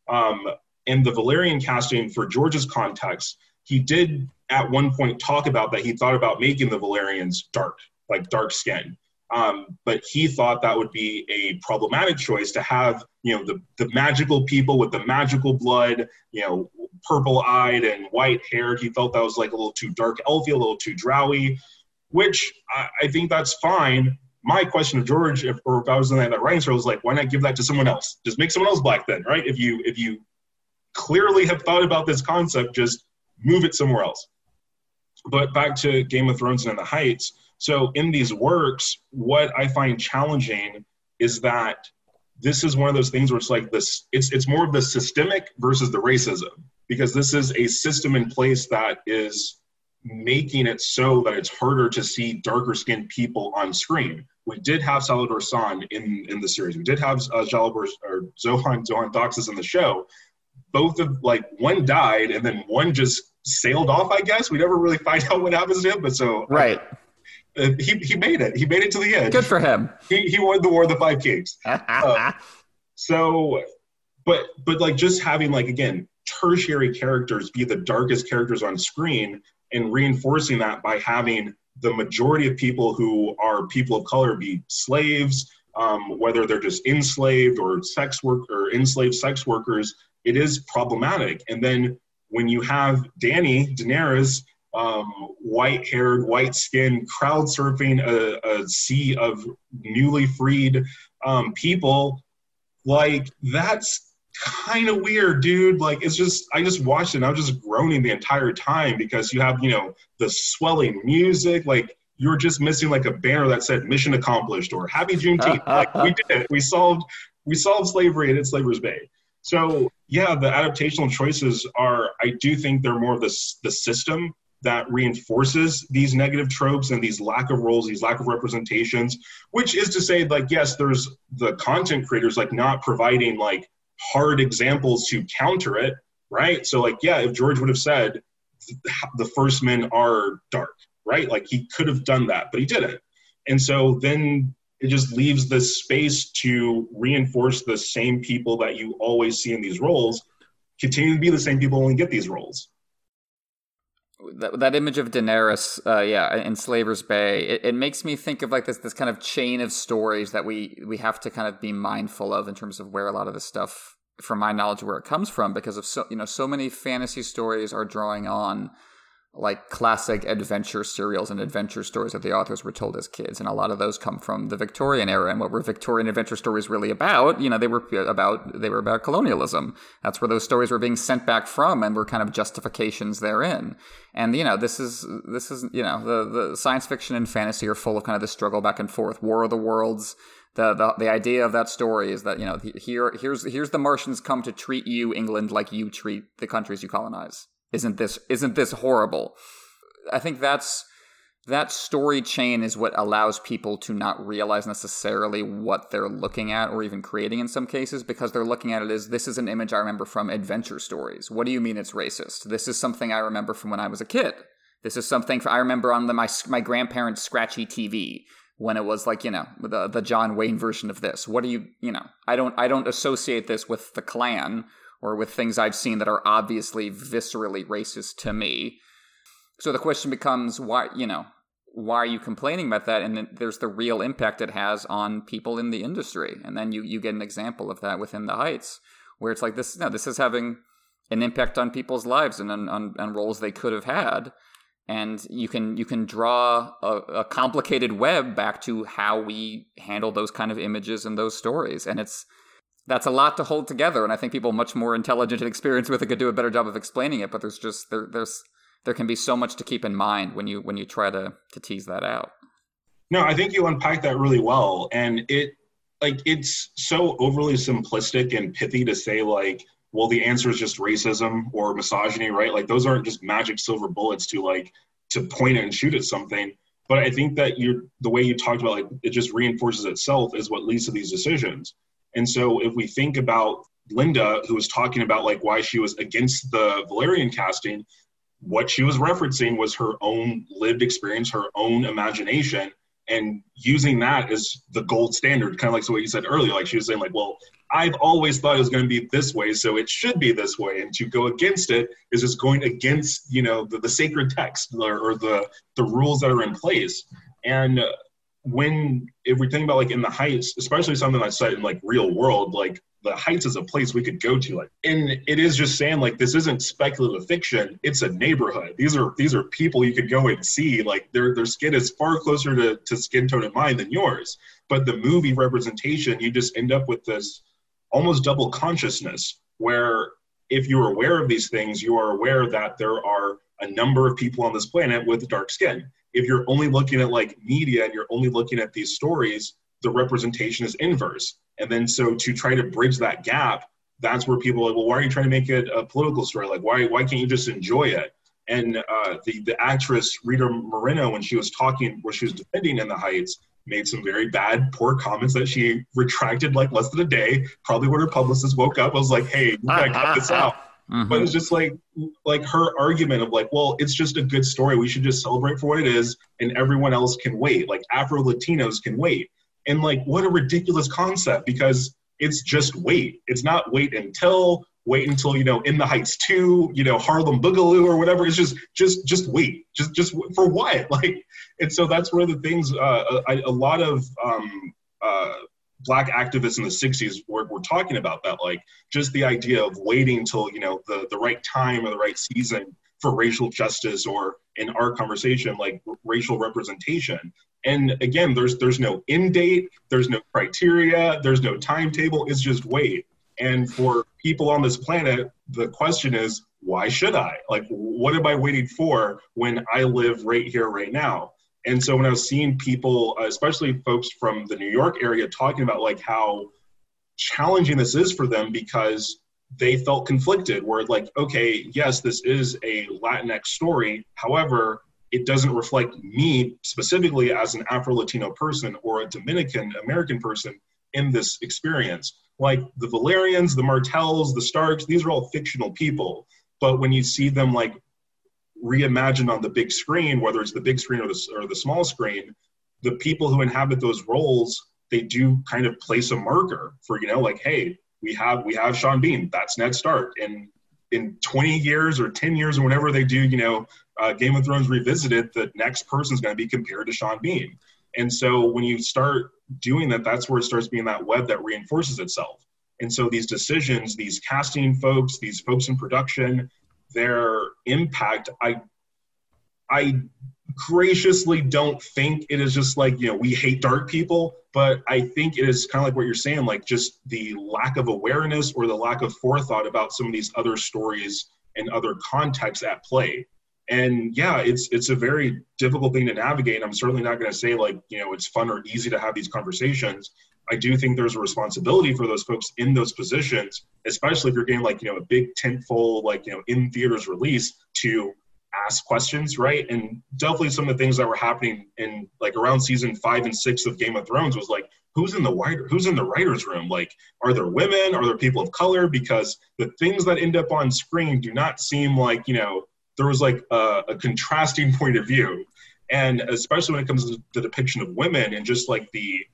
Um, in the Valerian casting for George's context, he did at one point talk about that he thought about making the Velaryons dark, like dark skin. Um, but he thought that would be a problematic choice to have, you know, the, the magical people with the magical blood, you know, purple eyed and white haired. He felt that was like a little too dark elfy, a little too drowy, which I, I think that's fine. My question to George, if, or if I was in that, writing circle, was like, why not give that to someone else? Just make someone else black then, right? If you if you clearly have thought about this concept, just move it somewhere else. But back to Game of Thrones and the Heights so in these works, what I find challenging is that this is one of those things where it's like this it's it's more of the systemic versus the racism because this is a system in place that is making it so that it's harder to see darker skinned people on screen. We did have Salladhor Saan in, in the series. We did have uh, Jalabhar, or Zohan Xhoan Daxos in the show. Both of like one died and then one just sailed off. I guess we never really find out what happens to him. But so right. Uh, he, he made it. He made it to the end. Good for him. He, he won the War of the Five Kings. uh, so, but but like just having like again tertiary characters be the darkest characters on screen and reinforcing that by having the majority of people who are people of color be slaves, um, whether they're just enslaved or sex work or enslaved sex workers, it is problematic. And then when you have Danny Daenerys, um, white-haired, white-skinned, crowd surfing a, a, sea of newly freed um, people, like that's kind of weird, dude. Like it's just I just watched it and I was just groaning the entire time because you have, you know, the swelling music, like you were just missing like a banner that said mission accomplished or happy Juneteenth. like we did it. We solved we solved slavery and Enslavers Bay. So yeah, the adaptational choices are I do think they're more of the the system that reinforces these negative tropes and these lack of roles, these lack of representations, which is to say, like, yes, there's the content creators like not providing like hard examples to counter it, right? So, like, yeah, if George would have said the first men are dark, right? Like, he could have done that, but he didn't. And so then it just leaves the space to reinforce the same people that you always see in these roles continue to be the same people and get these roles that, that image of Daenerys, uh, yeah, in Slaver's Bay, it, it, makes me think of like this this kind of chain of stories that we we have to kind of be mindful of in terms of where a lot of this stuff, from my knowledge, where it comes from, because of so you know so many fantasy stories are drawing on like classic adventure serials and adventure stories that the authors were told as kids. And a lot of those come from the victorian era. And what were victorian adventure stories really about? You know they were uh, about they were about colonialism. That's where those stories were being sent back from and were kind of justifications therein. And you know this is this is you know the the science fiction and fantasy are full of kind of the struggle back and forth. War of the worlds. The, the, the idea of that story is that you know here here's here's the Martians come to treat you England like you treat the countries you colonize isn't this isn't this horrible i think that's that story chain is what allows people to not realize necessarily what they're looking at or even creating in some cases because they're looking at it as this is an image i remember from adventure stories what do you mean it's racist this is something i remember from when i was a kid this is something i remember on the, my my grandparents scratchy tv when it was like you know the the John Wayne version of this. What do you you know? I don't I don't associate this with the Klan or with things I've seen that are obviously viscerally racist to me. So the question becomes why, you know, why are you complaining about that? And then there's the real impact it has on people in the industry. And then you, you get an example of that within the Heights, where it's like this, no, this is having an impact on people's lives and on, on, on roles they could have had. And you can you can draw a, a complicated web back to how we handle those kind of images and those stories. And it's that's a lot to hold together and i think people much more intelligent and experienced with it could do a better job of explaining it but there's just there, there's there can be so much to keep in mind when you when you try to to tease that out. No i think you unpacked that really well and it like it's so overly simplistic and pithy to say like well the answer is just racism or misogyny right? Like those aren't just magic silver bullets to like to point and shoot at something but i think that you're the way you talked about like it just reinforces itself is what leads to these decisions and so if we think about Linda, who was talking about like why she was against the Velaryon casting, what she was referencing was her own lived experience, her own imagination, and using that as the gold standard, kind of like what you said earlier. Like she was saying, like, well, I've always thought it was going to be this way, so it should be this way. And to go against it is just going against, you know, the, the sacred text or, or the the rules that are in place. And uh, when if we think about like in the heights especially something that's set in like real world like the heights is a place we could go to like and it is just saying like this isn't speculative fiction it's a neighborhood. These are these are people you could go and see like their their skin is far closer to, to skin tone and mine than yours. But the movie representation you just end up with this almost double consciousness where if you're aware of these things you are aware that there are a number of people on this planet with dark skin if you're only looking at like media and you're only looking at these stories, the representation is inverse. And then so to try to bridge that gap, that's where people are like, well, why are you trying to make it a political story? Like, why why can't you just enjoy it? And uh, the the actress Rita Moreno, when she was talking, where she was defending In the Heights, made some very bad, poor comments that she retracted like less than a day. Probably when her publicist woke up, I was like, hey, you gotta cut this out. Mm-hmm. But it's just like like her argument of like, well, it's just a good story. We should just celebrate for what it is, and everyone else can wait. Like Afro Latinos can wait. And like, what a ridiculous concept because it's just wait. It's not wait until wait until you know in the heights 2 you know harlem boogaloo or whatever it's just just just wait just just for what like and so that's one of the things uh, a, a lot of um, uh, black activists in the 60s were, were talking about that like just the idea of waiting till you know the, the right time or the right season for racial justice or in our conversation like r- racial representation. And again there's there's no end date there's no criteria there's no timetable it's just wait. And for people on this planet the question is why should i? Like what am i waiting for when i live right here right now and so when I was seeing people, uh, especially folks from the New York area, talking about like how challenging this is for them because they felt conflicted. Where like, okay, yes, this is a Latinx story. However, it doesn't reflect me specifically as an Afro Latino person or a Dominican American person in this experience. Like the Velaryons, the Martells, the Starks, these are all fictional people. But when you see them like reimagined on the big screen, whether it's the big screen or the, or the small screen, the people who inhabit those roles, they do kind of place a marker for, you know, like, hey, we have we have Sean Bean, that's Ned Stark. And in 20 years or 10 years or whenever they do, you know, uh, Game of Thrones revisited, the next person is going to be compared to Sean Bean. And so when you start doing that, that's where it starts being that web that reinforces itself. And so these decisions, these casting folks, these folks in production, their impact, I I graciously don't think it is just like you know we hate dark people but i think it is kind of like what you're saying like just the lack of awareness or the lack of forethought about some of these other stories and other contexts at play. And yeah it's it's a very difficult thing to navigate. I'm certainly not going to say like you know it's fun or easy to have these conversations I do think there's a responsibility for those folks in those positions, especially if you're getting like, you know, a big tentpole, like, you know, in theaters release to ask questions, right? And definitely some of the things that were happening in like around season five and six of Game of Thrones was like, who's in the writer, who's in the writer's room? Like, are there women? Are there people of color? Because the things that end up on screen do not seem like, you know, there was like a, a contrasting point of view. And especially when it comes to the depiction of women and just like the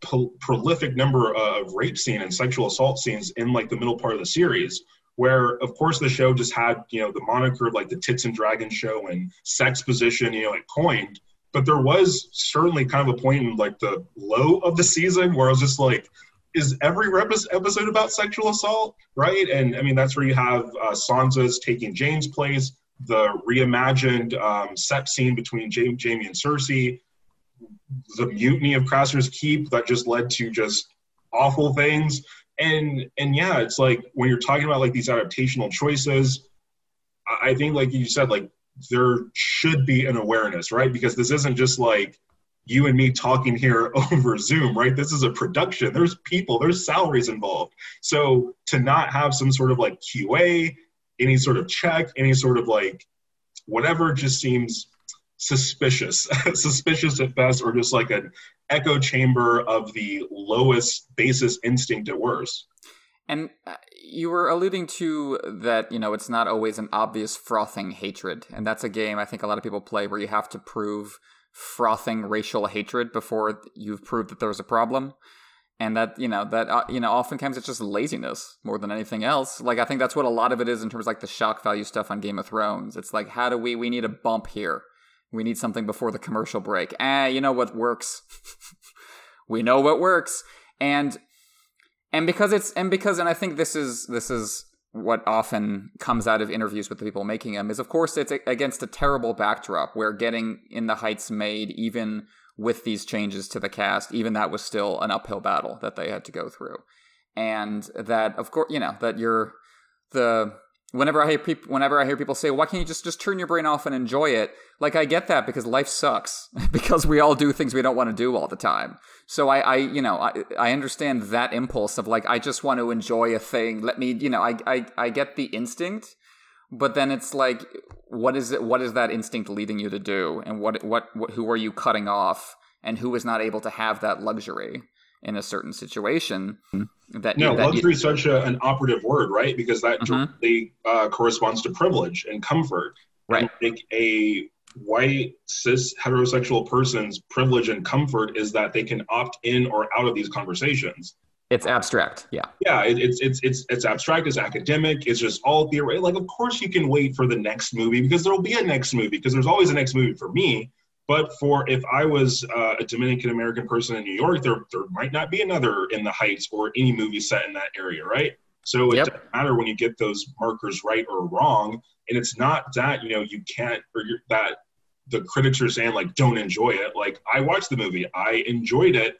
pro- prolific number of rape scene and sexual assault scenes in like the middle part of the series where of course the show just had you know the moniker of like the tits and dragons show and sex position you know it coined. But there was certainly kind of a point in like the low of the season where i was just like is every episode about sexual assault right? And i mean that's where you have uh, sansa's taking Jaime's place the reimagined um, set scene between Jaime and cersei the mutiny of Craster's Keep that just led to just awful things. And and yeah, it's like when you're talking about like these adaptational choices, I think like you said, like there should be an awareness, right? Because this isn't just like you and me talking here over Zoom, right? This is a production. There's people, there's salaries involved. So to not have some sort of like QA, any sort of check, any sort of like whatever just seems suspicious, suspicious at best, or just like an echo chamber of the lowest basis instinct at worst. And uh, you were alluding to that, you know, it's not always an obvious frothing hatred. And that's a game I think a lot of people play where you have to prove frothing racial hatred before you've proved that there was a problem. And that, you know, that, uh, you know, oftentimes it's just laziness more than anything else. Like, I think that's what a lot of it is in terms of like the shock value stuff on Game of Thrones. It's like, how do we, we need a bump here we need something before the commercial break. Ah, you know what works. we know what works. And and because it's and because and I think this is this is what often comes out of interviews with the people making them is of course it's against a terrible backdrop where getting in the heights made even with these changes to the cast even that was still an uphill battle that they had to go through and that of course you know that you're the whenever I hear people, whenever I hear people say, "Why can't you just just turn your brain off and enjoy it?" Like I get that because life sucks because we all do things we don't want to do all the time. So I, I you know, I, I understand that impulse of like I just want to enjoy a thing. Let me, you know, I, I, I get the instinct, but then it's like, what is it? What is that instinct leading you to do? And what, what, what who are you cutting off? And who is not able to have that luxury in a certain situation? Mm-hmm. That no that luxury is such a, an operative word right? Because that mm-hmm. directly uh, corresponds to privilege and comfort. Right. And like a white cis heterosexual person's privilege and comfort is that they can opt in or out of these conversations. It's abstract yeah. Yeah it, it's it's it's it's abstract it's academic it's just all theory. Like of course you can wait for the next movie because there'll be a next movie because there's always a next movie for me but for if I was uh, a Dominican American person in New York, there there might not be another in the Heights or any movie set in that area, right? So it yep. doesn't matter when you get those markers right or wrong. And it's not that you know you can't or that the critics are saying like don't enjoy it. Like I watched the movie, I enjoyed it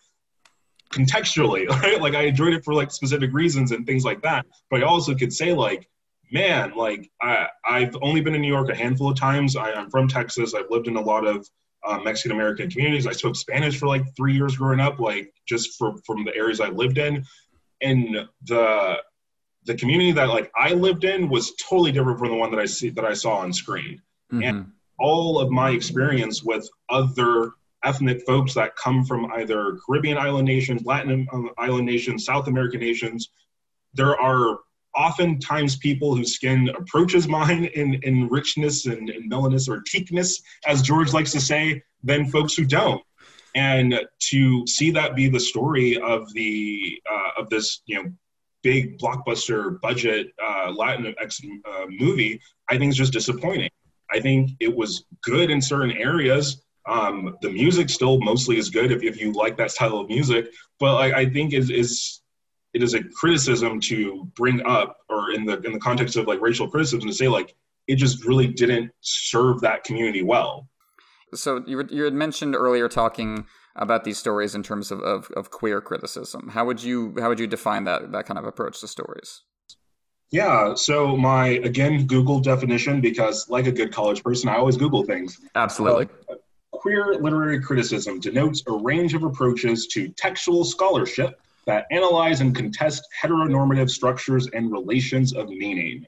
contextually, right? Like I enjoyed it for like specific reasons and things like that. But I also could say like man, like I, I've only been in New York a handful of times. I, am from Texas. I've lived in a lot of uh, Mexican American communities. I spoke Spanish for like three years growing up, like just from from the areas I lived in, and the the community that like I lived in was totally different from the one that I see that I saw on screen. Mm-hmm. And all of my experience with other ethnic folks that come from either Caribbean island nations, Latin um, island nations, South American nations, there are oftentimes people whose skin approaches mine in, in richness and, and or teakness, as George likes to say, than folks who don't. And to see that be the story of the uh, of this, you know, big blockbuster budget uh, Latin X uh, movie, I think is just disappointing. I think it was good in certain areas. Um, the music still mostly is good if, if you like that style of music, but like, I think is is it is a criticism to bring up or in the in the context of like racial criticism to say like it just really didn't serve that community well. So you, you had mentioned earlier talking about these stories in terms of, of, of queer criticism. How would you how would you define that that kind of approach to stories? Yeah so my again google definition because like a good college person i always google things. Absolutely. Uh, queer literary criticism denotes a range of approaches to textual scholarship that analyze and contest heteronormative structures and relations of meaning.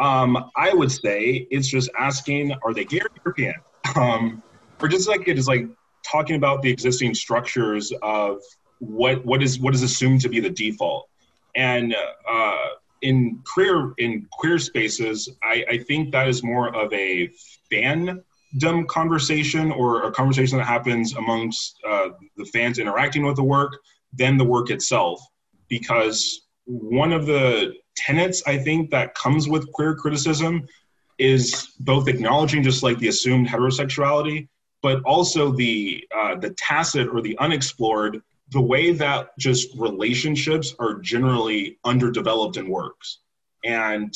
Um, I would say it's just asking, are they gay or European? Um, or just like it is like talking about the existing structures of what what is what is assumed to be the default. And uh, in queer in queer spaces, I, I think that is more of a fandom conversation or a conversation that happens amongst uh, the fans interacting with the work than the work itself because one of the tenets i think that comes with queer criticism is both acknowledging just like the assumed heterosexuality but also the uh, the tacit or the unexplored the way that just relationships are generally underdeveloped in works. And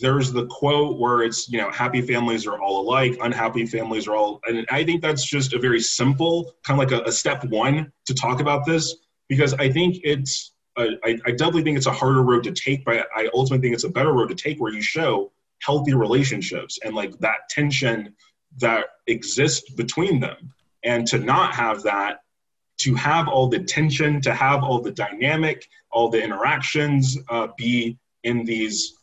there's the quote where it's you know happy families are all alike unhappy families are all and i think that's just a very simple kind of like a, a step one to talk about this because i think it's a, I, I definitely think it's a harder road to take but i ultimately think it's a better road to take where you show healthy relationships and like that tension that exists between them. And to not have that to have all the tension to have all the dynamic all the interactions uh, be in these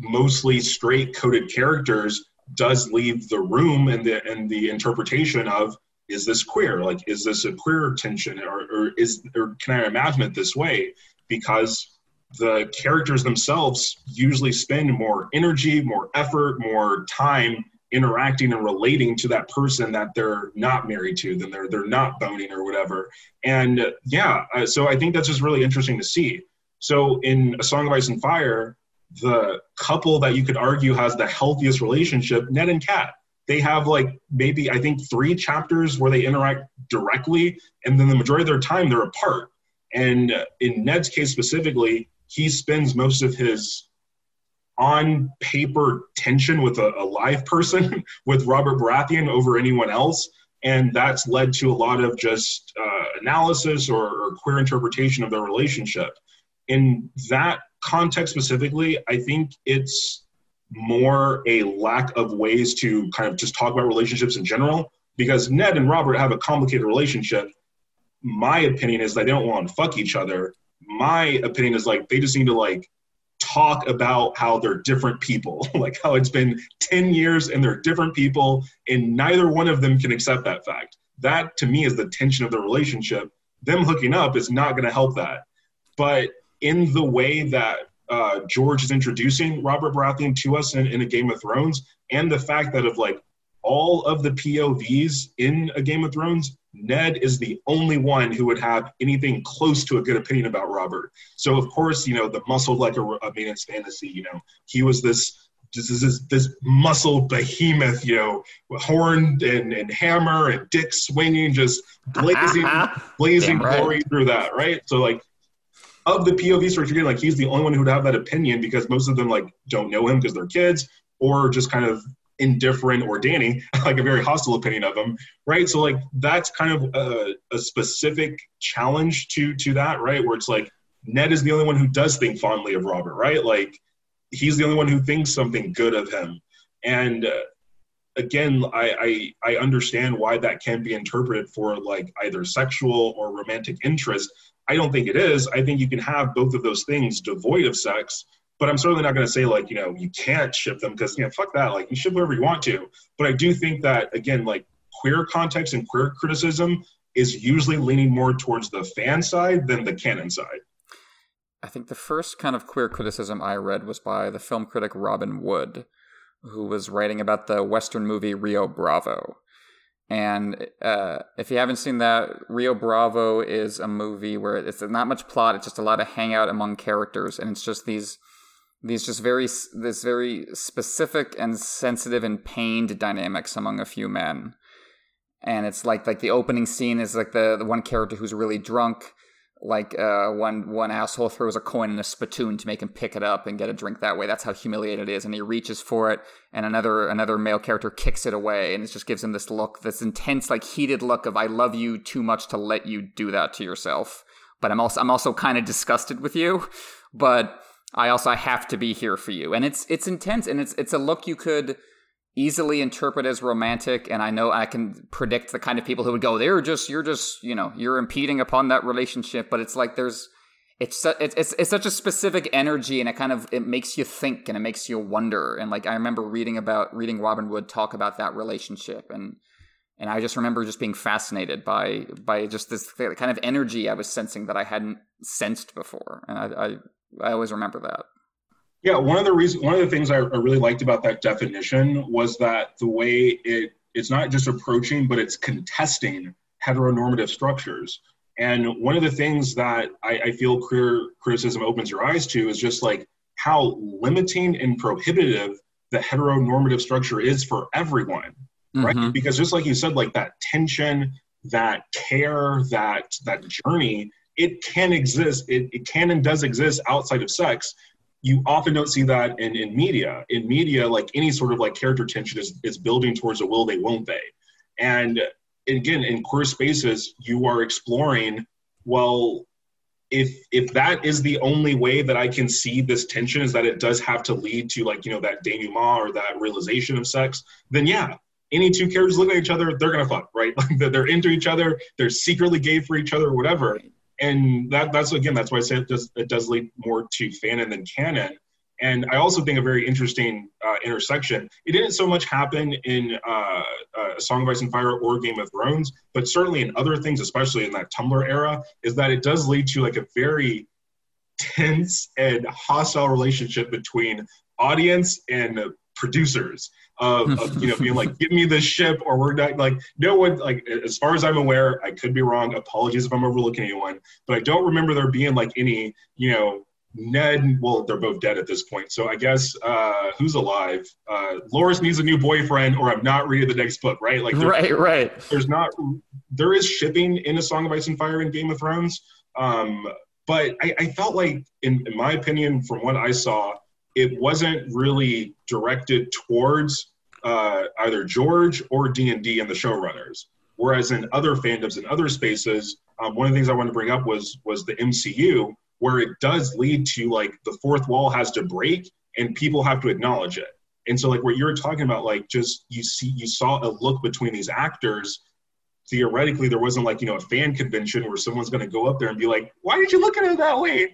mostly straight coded characters does leave the room and the and the interpretation of is this queer? Like is this a queer tension? Or, or is or can i imagine it this way? Because the characters themselves usually spend more energy more effort more time interacting and relating to that person that they're not married to then they're they're not boning or whatever. And yeah uh, so i think that's just really interesting to see. So in a song of ice and fire the couple that you could argue has the healthiest relationship, Ned and Cat. They have like maybe I think three chapters where they interact directly, and then the majority of their time they're apart. And in Ned's case specifically, he spends most of his on paper tension with a, a live person with Robert Baratheon over anyone else. And that's led to a lot of just uh, analysis or, or queer interpretation of their relationship. In that context specifically, I think it's more a lack of ways to kind of just talk about relationships in general because Ned and Robert have a complicated relationship. My opinion is that they don't want to fuck each other. My opinion is like they just need to like talk about how they're different people, like how it's been 10 years and they're different people, and neither one of them can accept that fact. That to me is the tension of the relationship. Them hooking up is not going to help that. but in the way that uh, George is introducing Robert Baratheon to us in, in a Game of Thrones, and the fact that of like all of the POVs in a Game of Thrones, Ned is the only one who would have anything close to a good opinion about Robert. So of course, you know, the muscle like a, maintenance fantasy, you know, he was this this is this, this muscle behemoth, you know, horn and, and hammer and dick swinging, just blazing, blazing right. glory through that, right? So like of the POV search again, like he's the only one who'd have that opinion because most of them like don't know him because they're kids or just kind of indifferent or Danny, like a very hostile opinion of him, right? So like that's kind of a, a specific challenge to to that, right? Where it's like Ned is the only one who does think fondly of Robert, right? Like he's the only one who thinks something good of him, and uh, again, I, I I understand why that can be interpreted for like either sexual or romantic interest. I don't think it is. I think you can have both of those things devoid of sex but I'm certainly not going to say like you know you can't ship them because you know fuck that like you ship whoever you want to. But I do think that again like queer context and queer criticism is usually leaning more towards the fan side than the canon side. I think the first kind of queer criticism I read was by the film critic Robin Wood, who was writing about the Western movie Rio Bravo. And uh, if you haven't seen that, Rio Bravo is a movie where it's not much plot; it's just a lot of hangout among characters, and it's just these these just very this very specific and sensitive and pained dynamics among a few men. And it's like like the opening scene is like the, the one character who's really drunk like uh, one one asshole throws a coin in a spittoon to make him pick it up and get a drink that way. That's how humiliated it is, and he reaches for it, and another another male character kicks it away, and it just gives him this look, this intense, like heated look of "I love you too much to let you do that to yourself." But I'm also I'm also kind of disgusted with you, but I also I have to be here for you, and it's it's intense, and it's it's a look you could easily interpret as romantic and i know i can predict the kind of people who would go they're just you're just you know you're impeding upon that relationship. But it's like there's it's it's it's, it's such a specific energy and it kind of it makes you think and it makes you wonder. And like i remember reading about reading robin wood talk about that relationship and and i just remember just being fascinated by by just this kind of energy i was sensing that i hadn't sensed before. And i, I I always remember that. Yeah, one of the reasons, one of the things I, I really liked about that definition was that the way it it's not just approaching, but it's contesting heteronormative structures. And one of the things that I, I feel queer criticism opens your eyes to is just like how limiting and prohibitive the heteronormative structure is for everyone, mm-hmm. right? Because just like you said, like that tension, that care, that that journey it can exist, it, it can and does exist outside of sex. You often don't see that in, in media. In media, like any sort of like character tension is, is building towards a will they, won't they. And again, in queer spaces, you are exploring, well, if if that is the only way that I can see this tension is that it does have to lead to like, you know, that denouement or that realization of sex, then yeah, any two characters looking at each other, they're gonna fuck, right? Like they're into each other, they're secretly gay for each other, or whatever and that that's again that's why I say it does it does lead more to fanon than canon. And I also think a very interesting uh, intersection. It didn't so much happen in uh, uh, Song of Ice and Fire or Game of Thrones, but certainly in other things, especially in that Tumblr era, is that it does lead to like a very tense and hostile relationship between audience and producers of, of, you know being like give me the ship or we're not like no one like as far as i'm aware i could be wrong. Apologies if i'm overlooking anyone but i don't remember there being like any you know ned well they're both dead at this point. So i guess uh who's alive? Uh loras needs a new boyfriend or i'm not reading the next book right? Like right right. there's not there is shipping in a song of ice and fire in game of thrones um but i, I felt like in, in my opinion from what i saw it wasn't really directed towards uh, either George or D and D and the showrunners. Whereas in other fandoms and other spaces, um, one of the things I wanted to bring up was was the MCU, where it does lead to like the fourth wall has to break and people have to acknowledge it. And so like what you were talking about, like just you see you saw a look between these actors theoretically there wasn't like you know a fan convention where someone's going to go up there and be like why did you look at it that way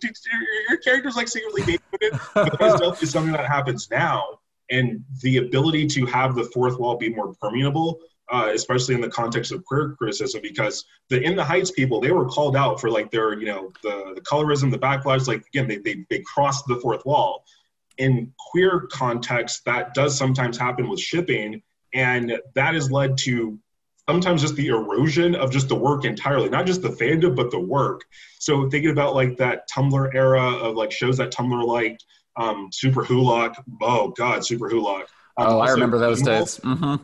your character's like secretly dating but is something that happens now and the ability to have the fourth wall be more permeable uh, especially in the context of queer criticism, because the In the Heights people, they were called out for like their, you know, the, the colorism, the backlash, like again, they, they, they crossed the fourth wall. In queer context, that does sometimes happen with shipping, and that has led to sometimes just the erosion of just the work entirely, not just the fandom, but the work. So thinking about like that Tumblr era of like shows that Tumblr liked, um, Superwholock, oh God, Superwholock. Um, oh, I remember those days. Mm-hmm.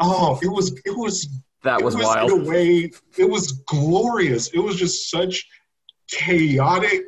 Oh, it was it was that it was, was wild. In a way, it was glorious. It was just such chaotic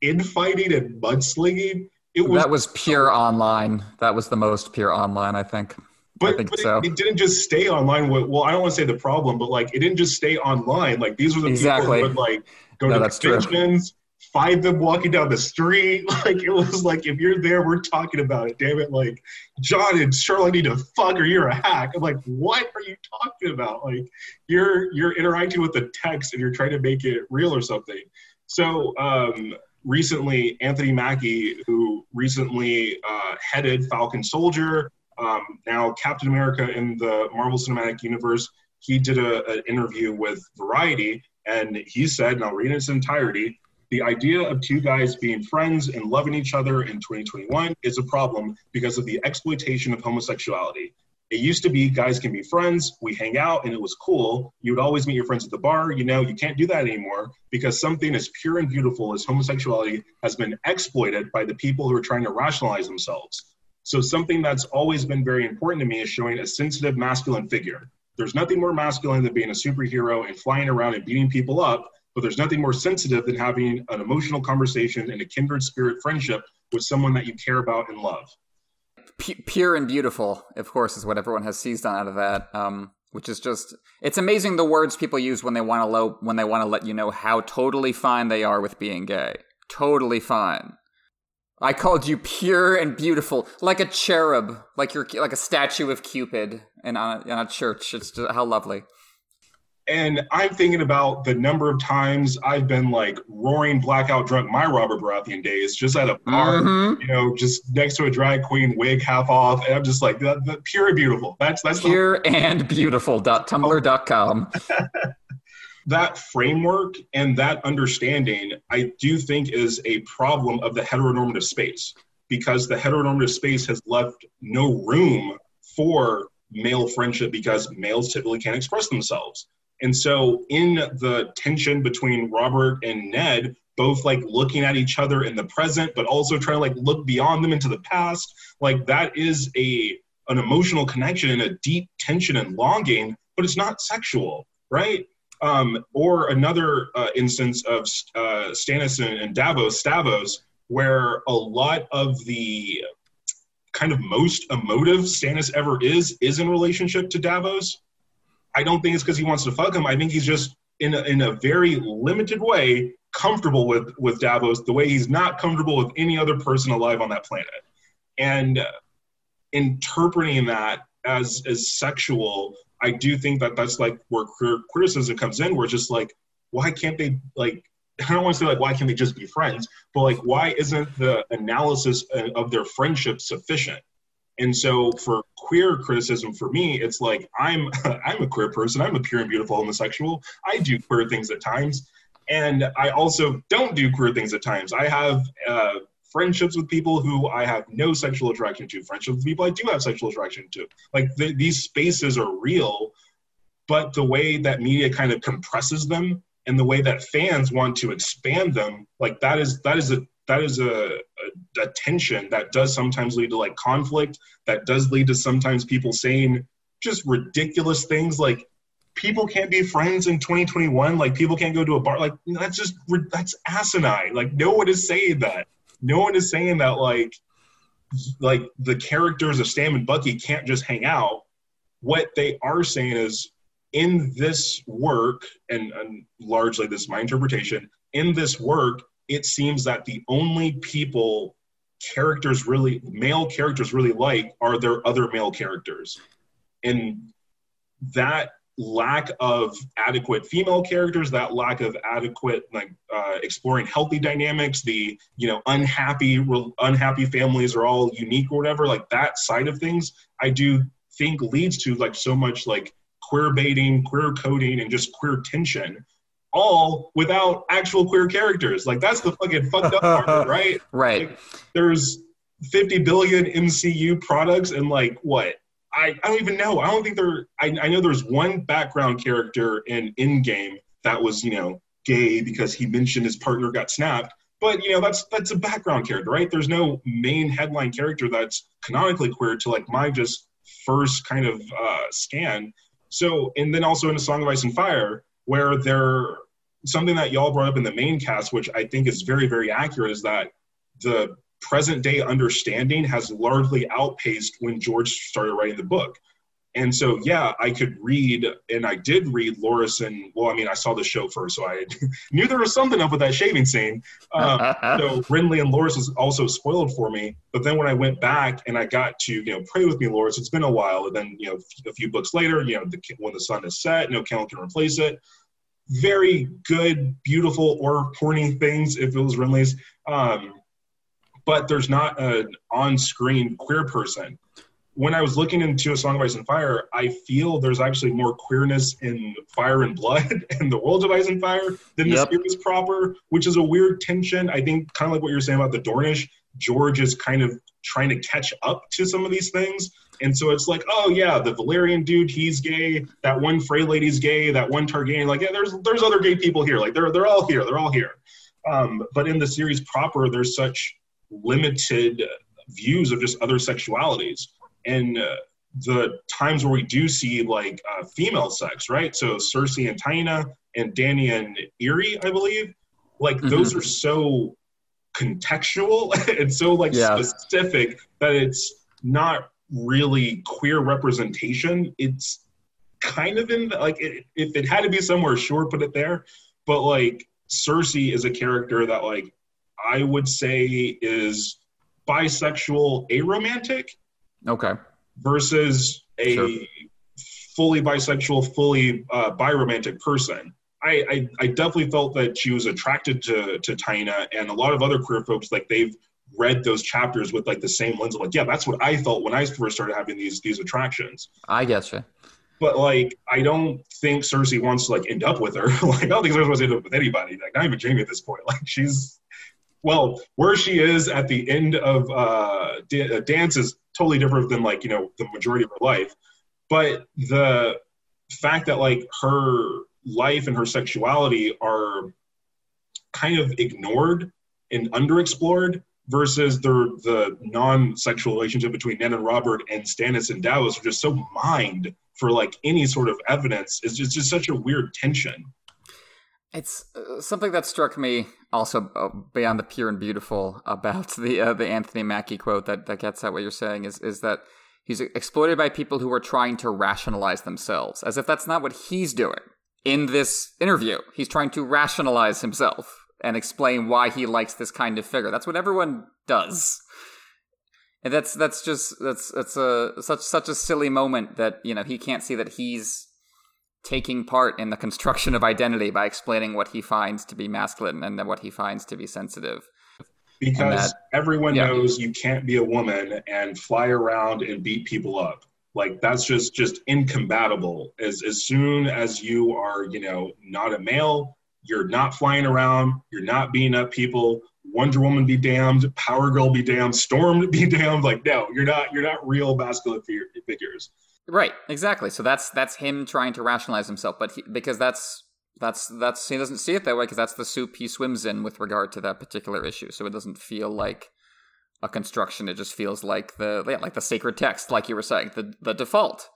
infighting and mudslinging. It was that was pure online. That was the most pure online, I think. But, I think but so. it, it, didn't just stay online. With, well, I don't want to say the problem, but like it didn't just stay online. Like these were the exactly. people who would like go no, to conventions, find them walking down the street. Like it was like if you're there, we're talking about it. Damn it! Like John and Sherlock need to fuck or you're a hack. I'm like, what are you talking about? Like you're you're interacting with the text and you're trying to make it real or something. So um, recently, Anthony Mackie, who recently uh, headed Falcon Soldier, um, now Captain America in the Marvel Cinematic Universe, he did an interview with Variety, and he said, and I'll read it in its entirety the idea of two guys being friends and loving each other in 2021 is a problem because of the exploitation of homosexuality. It used to be guys can be friends, we hang out, and it was cool. You would always meet your friends at the bar. You know, you can't do that anymore because something as pure and beautiful as homosexuality has been exploited by the people who are trying to rationalize themselves. So, something that's always been very important to me is showing a sensitive masculine figure. There's nothing more masculine than being a superhero and flying around and beating people up but there's nothing more sensitive than having an emotional conversation and a kindred spirit friendship with someone that you care about and love. P- pure and beautiful, of course, is what everyone has seized on out of that. Um, which is just it's amazing the words people use when they want to when they want to let you know how totally fine they are with being gay. Totally fine. I called you pure and beautiful, like a cherub, like you're like a statue of Cupid in on a, in a church. It's just, how lovely. And I'm thinking about the number of times I've been like roaring blackout drunk my Robert Baratheon days, just at a bar, mm-hmm. you know, just next to a drag queen, wig half off, and I'm just like, the, the pure and beautiful. That's that's pure the- and beautiful. Tumblr.com. that framework and that understanding, I do think, is a problem of the heteronormative space because the heteronormative space has left no room for male friendship because males typically can't express themselves. And so, in the tension between Robert and Ned, both like looking at each other in the present, but also trying to like look beyond them into the past, like that is a an emotional connection and a deep tension and longing, but it's not sexual, right? Um, or another uh, instance of uh, Stannis and, and Davos, Stavos, where a lot of the kind of most emotive Stannis ever is is in relationship to Davos I don't think it's because he wants to fuck him. I think he's just in a, in a very limited way comfortable with with Davos the way he's not comfortable with any other person alive on that planet. And uh, interpreting that as as sexual, I do think that that's like where criticism comes in. Where it's just like, why can't they like? I don't want to say like why can't they just be friends, but like why isn't the analysis of their friendship sufficient? And so for queer criticism for me, it's like I'm I'm a queer person. I'm a pure and beautiful homosexual. I do queer things at times. And I also don't do queer things at times. I have uh, friendships with people who I have no sexual attraction to, friendships with people I do have sexual attraction to. Like th- these spaces are real, but the way that media kind of compresses them and the way that fans want to expand them, like that is that is a that is a, a, a, tension that does sometimes lead to like conflict that does lead to sometimes people saying just ridiculous things like people can't be friends in 2021 like people can't go to a bar like that's just that's asinine. Like no one is saying that. No one is saying that like like the characters of Sam and Bucky can't just hang out. What they are saying is in this work and, and largely this is my interpretation in this work it seems that the only people characters really male characters really like are their other male characters. And that lack of adequate female characters that lack of adequate like uh, exploring healthy dynamics the you know unhappy unhappy families are all unique or whatever like that side of things i do think leads to like so much like queer baiting, queer coding, and just queer tension, all without actual queer characters. Like that's the fucking fucked up part, right? Right. Like, there's 50 billion MCU products, and like what? I, I don't even know. I don't think there. I, I know there's one background character in Endgame that was you know gay because he mentioned his partner got snapped. But you know that's that's a background character, right? There's no main headline character that's canonically queer to like my just first kind of uh, scan. So and then also in a Song of Ice and Fire, where there something that y'all brought up in the main cast, which I think is very very accurate, is that the present day understanding has largely outpaced when George started writing the book. And so, yeah, I could read, and I did read Loras, and well, I mean, I saw the show first, so I knew there was something up with that shaving scene. Um, so Renly and Loras was also spoiled for me. But then when I went back and I got to, you know, pray with me, Loras, it's been a while. And then, you know, a few books later, you know, the, when the sun is set, no Kellen can replace it. Very good, beautiful, or corny things if it was Renly's. Um, but there's not an on-screen queer person. When I was looking into A Song of Ice and Fire, I feel there's actually more queerness in Fire and Blood and the World of Ice and Fire than yep. the series proper, which is a weird tension. I think kind of like what you're saying about the Dornish, George is kind of trying to catch up to some of these things. And so it's like, oh yeah, the Valyrian dude, he's gay. That one Frey lady's gay. That one Targaryen, like yeah, there's there's other gay people here. Like they're they're all here. They're all here. Um, but in the series proper, there's such limited views of just other sexualities and uh, the times where we do see like uh, female sex right so cersei and taena and Dany and Irri i believe like mm-hmm. those are so contextual and so like yeah. specific that it's not really queer representation it's kind of in the, like it, if it had to be somewhere sure put it there but like cersei is a character that like I would say is bisexual aromantic. Okay. Versus a sure. fully bisexual, fully uh, biromantic person. I, I, I, definitely felt that she was attracted to to Taena and a lot of other queer folks like they've read those chapters with like the same lens of like yeah that's what I felt when I first started having these these attractions. I guess you. But like I don't think Cersei wants to like end up with her. like I don't think Cersei wants to end up with anybody. Like not even Jaime at this point. Like she's well, where she is at the end of uh, uh, dance is totally different than like you know the majority of her life. But the fact that like her life and her sexuality are kind of ignored and underexplored versus the the non-sexual relationship between Ned and Robert and Stannis and Davos are just so mined for like any sort of evidence. It's just, it's just such a weird tension. It's uh, something that struck me also uh, beyond the pure and beautiful about the uh, the Anthony Mackie quote that, that gets at what you're saying is is that he's exploited by people who are trying to rationalize themselves as if that's not what he's doing in this interview. He's trying to rationalize himself and explain why he likes this kind of figure. That's what everyone does. And that's that's just that's that's a such such a silly moment that you know he can't see that he's taking part in the construction of identity by explaining what he finds to be masculine and then what he finds to be sensitive. Because that, everyone yeah. knows you can't be a woman and fly around and beat people up. Like that's just just incompatible. As as soon as you are, you know, not a male, you're not flying around, you're not beating up people. Wonder Woman be damned, Power Girl be damned, Storm be damned. Like no, you're not you're not real masculine figures. Right, exactly. So that's that's him trying to rationalize himself, but he, because that's that's that's he doesn't see it that way because that's the soup he swims in with regard to that particular issue. So it doesn't feel like a construction. It just feels like the yeah, like the sacred text, like you were saying, the the default.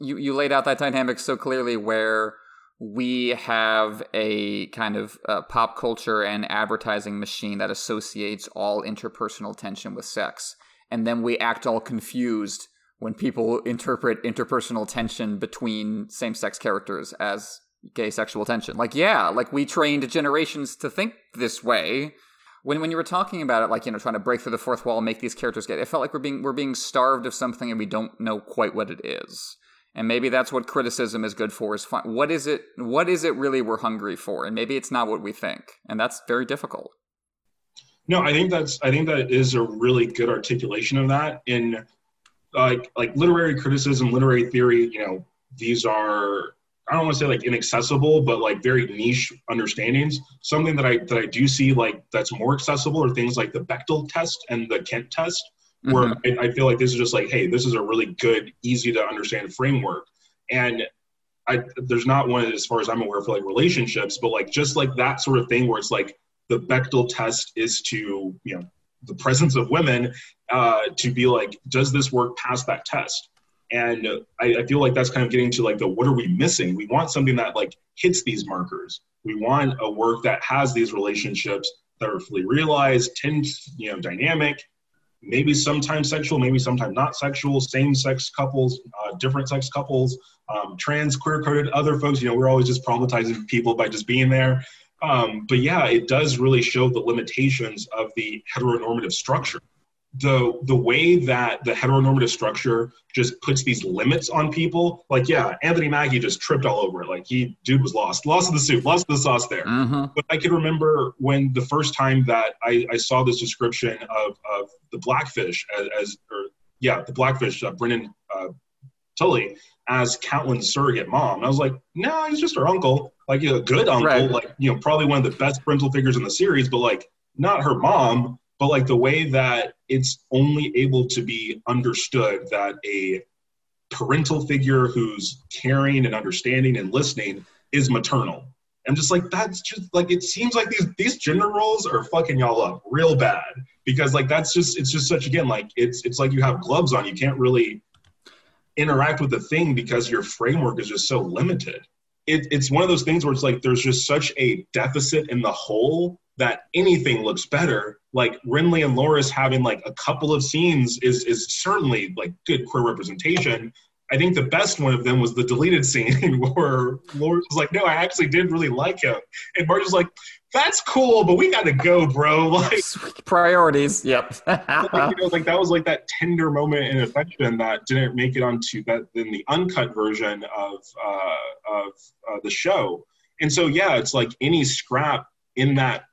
You you laid out that dynamic so clearly where we have a kind of uh, pop culture and advertising machine that associates all interpersonal tension with sex, and then we act all confused when people interpret interpersonal tension between same sex characters as gay sexual tension. Like, yeah, like we trained generations to think this way. When when you were talking about it, like you know, trying to break through the fourth wall and make these characters gay, it felt like we're being we're being starved of something and we don't know quite what it is. And maybe that's what criticism is good for. Is fun. What is it? What is it really we're hungry for? And maybe it's not what we think, and that's very difficult. No, I think that's I think that is a really good articulation of that. In like like literary criticism, literary theory, you know, these are I don't want to say like inaccessible, but like very niche understandings. Something that I that I do see like that's more accessible are things like the bechdel test and the Kent test, where mm-hmm. I, I, feel like this is just like, hey, this is a really good, easy to understand framework. And I there's not one as far as I'm aware for like relationships, but like just like that sort of thing where it's like the Bechdel test is to you know the presence of women uh, to be like, does this work past that test? And I, I, feel like that's kind of getting to like the what are we missing? We want something that like hits these markers. We want a work that has these relationships that are fully realized, tend you know dynamic, maybe sometimes sexual, maybe sometimes not sexual, same sex couples, uh, different sex couples, um, trans, queer coded, other folks. You know, we're always just problematizing people by just being there. Um, but yeah, it does really show the limitations of the heteronormative structure the the way that the heteronormative structure just puts these limits on people like yeah anthony mackie just tripped all over it. Like he dude was lost. Lost in the soup. Lost in the sauce there. Mm-hmm. but i can remember when the first time that i, I saw this description of, of the blackfish as, as or yeah the blackfish uh, brynden uh, tully as Catelyn's surrogate mom. I was like, no, nah, he's just her uncle, like a good uncle, right. like you know, probably one of the best parental figures in the series, but like not her mom. But like the way that it's only able to be understood that a parental figure who's caring and understanding and listening is maternal. I'm just like that's just like it seems like these these gender roles are fucking y'all up real bad because like that's just it's just such again like it's it's like you have gloves on you can't really interact with the thing because your framework is just so limited. It, it's one of those things where it's like there's just such a deficit in the whole that anything looks better. Like Renly and Loras having like a couple of scenes is is certainly like good queer representation. I think the best one of them was the deleted scene where Loras was like, "No, I actually did really like him," and Marge was like, "That's cool, but we got to go, bro." Like priorities. Yep. like, you know, like that was like that tender moment in affection that didn't make it onto that in the uncut version of uh, of uh, the show. And so yeah, it's like any scrap in that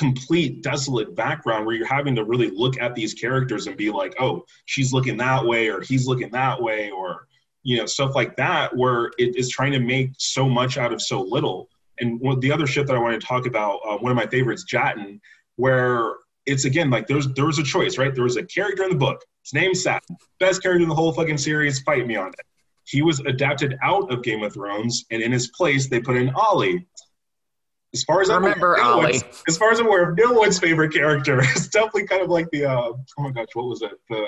complete desolate background where you're having to really look at these characters and be like oh she's looking that way or he's looking that way or you know stuff like that where it is trying to make so much out of so little. And the other shit that i want to talk about uh, one of my favorites Jatten where it's again like there's there was a choice right? There was a character in the book. His name's Satin best character in the whole fucking series. Fight me on it. He was adapted out of game of thrones and in his place they put in olly as far as I remember, I'm aware, no as far as I'm aware, no one's favorite character. It's definitely kind of like the uh, oh my gosh, what was it? The